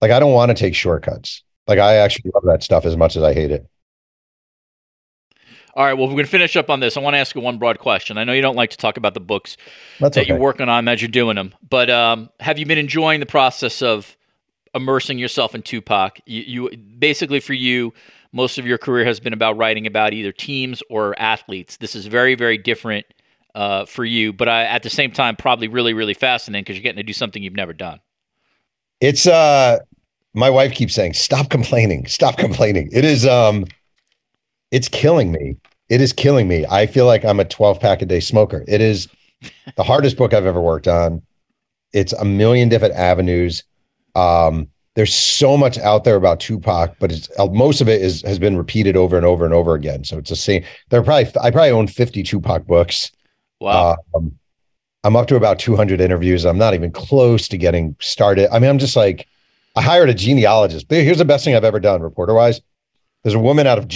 like I don't want to take shortcuts. Like I actually love that stuff as much as I hate it. All right. Well, we're going to finish up on this. I want to ask you one broad question. I know you don't like to talk about the books That's that okay. you're working on as you're doing them, but um, have you been enjoying the process of immersing yourself in Tupac? You, you basically for you, most of your career has been about writing about either teams or athletes. This is very, very different uh, for you, but I, at the same time, probably really, really fascinating because you're getting to do something you've never done. It's uh my wife keeps saying, stop complaining, stop complaining. It is um it's killing me. It is killing me. I feel like I'm a 12 pack a day smoker. It is the hardest book I've ever worked on. It's a million different avenues. Um, there's so much out there about Tupac, but it's uh, most of it is has been repeated over and over and over again. So it's the same. There are probably I probably own 50 Tupac books. Wow. Um, I'm up to about 200 interviews. I'm not even close to getting started. I mean, I'm just like, I hired a genealogist. Here's the best thing I've ever done, reporter wise. There's a woman out of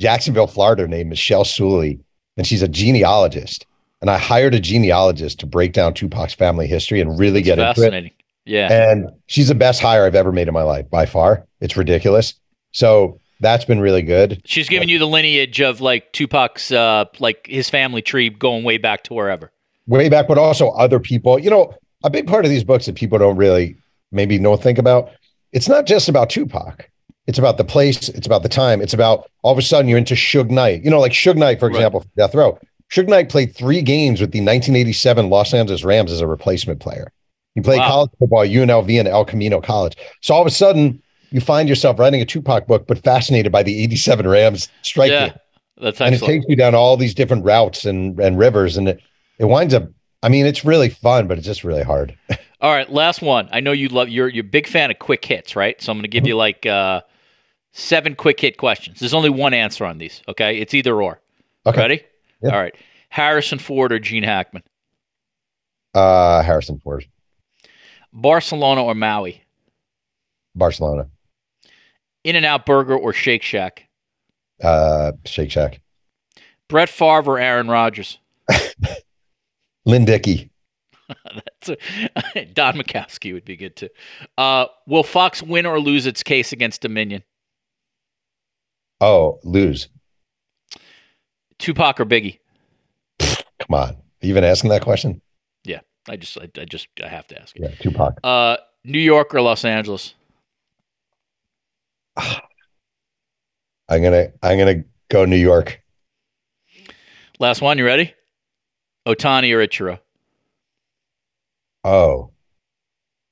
Jacksonville, Florida, named Michelle Suley, and she's a genealogist. And I hired a genealogist to break down Tupac's family history and really get into it. Yeah. And she's the best hire I've ever made in my life by far. It's ridiculous. So that's been really good. She's giving you the lineage of like Tupac's, uh, like his family tree going way back to wherever. way back, but also other people. You know, a big part of these books that people don't really maybe don't think about. It's not just about Tupac. It's about the place. It's about the time. It's about all of a sudden you're into Suge Knight. You know, like Suge Knight, for example, Death Row. Suge Knight played three games with the 1987 Los Angeles Rams as a replacement player. He played Wow. college football, at UNLV and El Camino College. So all of a sudden, you find yourself writing a Tupac book, but fascinated by the 87 Rams strike Yeah. That's and it takes you down all these different routes and and rivers and it, it winds up i mean it's really fun but it's just really hard All right, last one. I know you love you're you're a big fan of quick hits, right? So I'm going to give you like uh, seven quick hit questions. There's only one answer on these. Okay, it's either or. Okay. Ready? Yeah. All right. Harrison Ford or Gene Hackman? uh harrison ford Barcelona or Maui? barcelona In and Out Burger or Shake Shack? uh shake shack Brett Favre or Aaron Rodgers? lynn dickey That's a, Don Majkowski would be good too. Uh, will Fox win or lose its case against Dominion? Oh lose Tupac or Biggie? come on Are you even asking that question Yeah, I just I, I just I have to ask it. yeah tupac Uh, New York or Los Angeles? i'm gonna i'm gonna go new york Last one, you ready? Otani or Ichiro? oh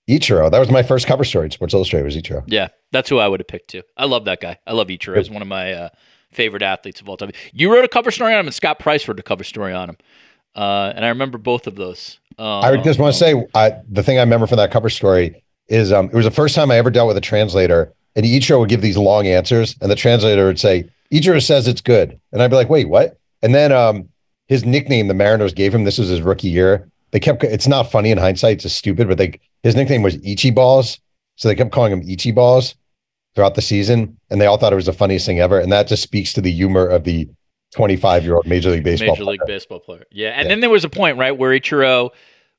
ichiro that was my first cover story in sports illustrated was ichiro Yeah, that's who I would have picked too. I love that guy. I love Ichiro. He's one of my uh, favorite athletes of all time. You wrote a cover story on him, and Scott Price wrote a cover story on him. Uh, and I remember both of those. Uh, I just want to say I, the thing I remember from that cover story is um, it was the first time I ever dealt with a translator, and Ichiro would give these long answers, and the translator would say, "Ichiro says it's good," and I'd be like, "Wait, what?" And then um, his nickname, the Mariners gave him. This was his rookie year. They kept. It's not funny in hindsight. It's just stupid, but they his nickname was Ichi Balls, so they kept calling him Ichi Balls throughout the season, and they all thought it was the funniest thing ever. And that just speaks to the humor of the 25 year old Major League Baseball. Major League player. Baseball player. Yeah, and Yeah. then there was a point right where Ichiro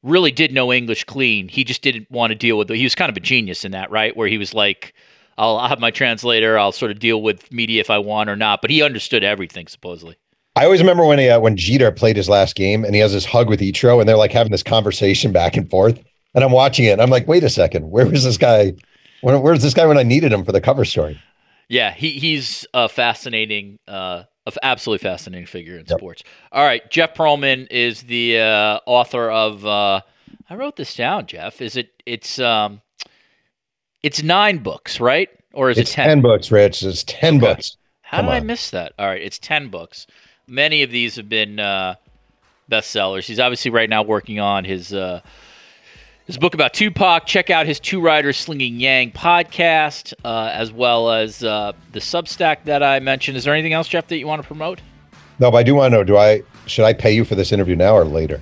really did know English clean. He just didn't want to deal with it. He was kind of a genius in that, right? Where he was like, "I'll, I'll have my translator. I'll sort of deal with media if I want or not." But he understood everything supposedly. I always remember when he, uh, when Jeter played his last game and he has this hug with Ichiro and they're like having this conversation back and forth. And I'm watching it and I'm like, wait a second, where was this guy? Where, where's this guy when I needed him for the cover story? Yeah, he he's a fascinating, uh, absolutely fascinating figure in Yep. sports. All right, Jeff Pearlman is the uh, author of. Uh, I wrote this down, Jeff. Is it? It's um, it's nine books, right? Or is It's it 10 books, Rich. It's 10 Okay. books. How Come did I miss that? All right, it's 10 books. Many of these have been uh, bestsellers. He's obviously right now working on his uh, his book about Tupac. Check out his Two Writers Slinging Yang podcast, uh, as well as uh, the Substack that I mentioned. Is there anything else, Jeff, that you want to promote? No, but I do want to know: Do I should I pay you for this interview now or later?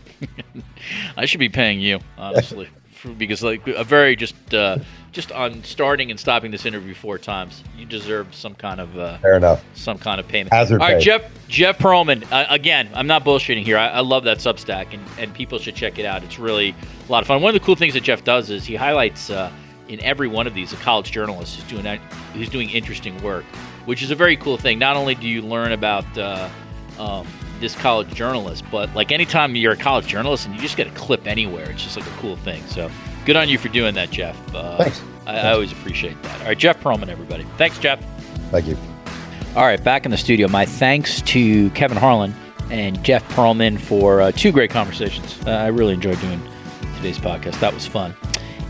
I should be paying you, honestly, for, because like a very just uh, just on starting and stopping this interview four times, you deserve some kind of uh, Fair enough. some kind of payment. Hazard All right, pay. Jeff Jeff Pearlman. Uh, again, I'm not bullshitting here. I, I love that Substack, and, and people should check it out. It's really a lot of fun. One of the cool things that Jeff does is he highlights uh, in every one of these a college journalist who's doing that, who's doing interesting work, which is a very cool thing. Not only do you learn about uh, um, this college journalist, but like anytime you're a college journalist and you just get a clip anywhere, it's just like a cool thing. So good on you for doing that, Jeff. Uh, Thanks. I, I always appreciate that. All right, Jeff Pearlman, everybody. Thanks, Jeff. Thank you. All right, back in the studio. My thanks to Kevin Harlan and Jeff Pearlman for uh, two great conversations. Uh, I really enjoyed doing today's podcast. That was fun.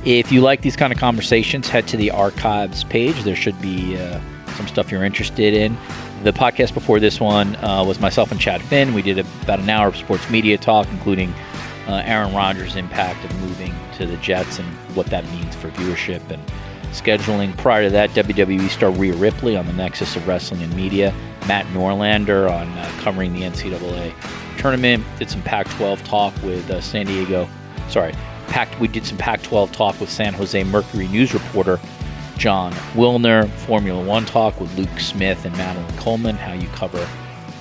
If you like these kind of conversations, head to the archives page. There should be uh, some stuff you're interested in. The podcast before this one uh, was myself and Chad Finn. We did about an hour of sports media talk, including uh, Aaron Rodgers' impact of moving to the Jets and what that means for viewership and scheduling. Prior to that, WWE star Rhea Ripley on the Nexus of Wrestling and Media, Matt Norlander on uh, covering the NCAA tournament. Did some Pac-12 talk with uh, San Diego. Sorry, Pac. We did some Pac-12 talk with San Jose Mercury news reporter Jon Wilner. Formula One talk with Luke Smith and Madeline Coleman. How you cover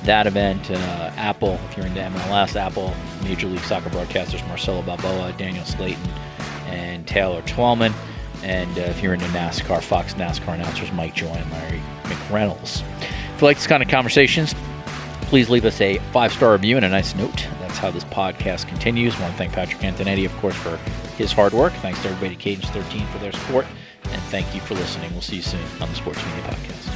that event. Uh, Apple, if you're into MLS, Apple Major League Soccer broadcasters Marcelo Balboa, Danielle Slaton, and Taylor Twellman. And uh, if you're into NASCAR, Fox NASCAR announcers Mike Joy and Larry McReynolds. If you like this kind of conversations, please leave us a five star review and a nice note. That's how this podcast continues. I want to thank Patrick Antonetti, of course, for his hard work. Thanks to everybody at Cadence13 for their support. And thank you for listening. We'll see you soon on the Sports Media Podcast.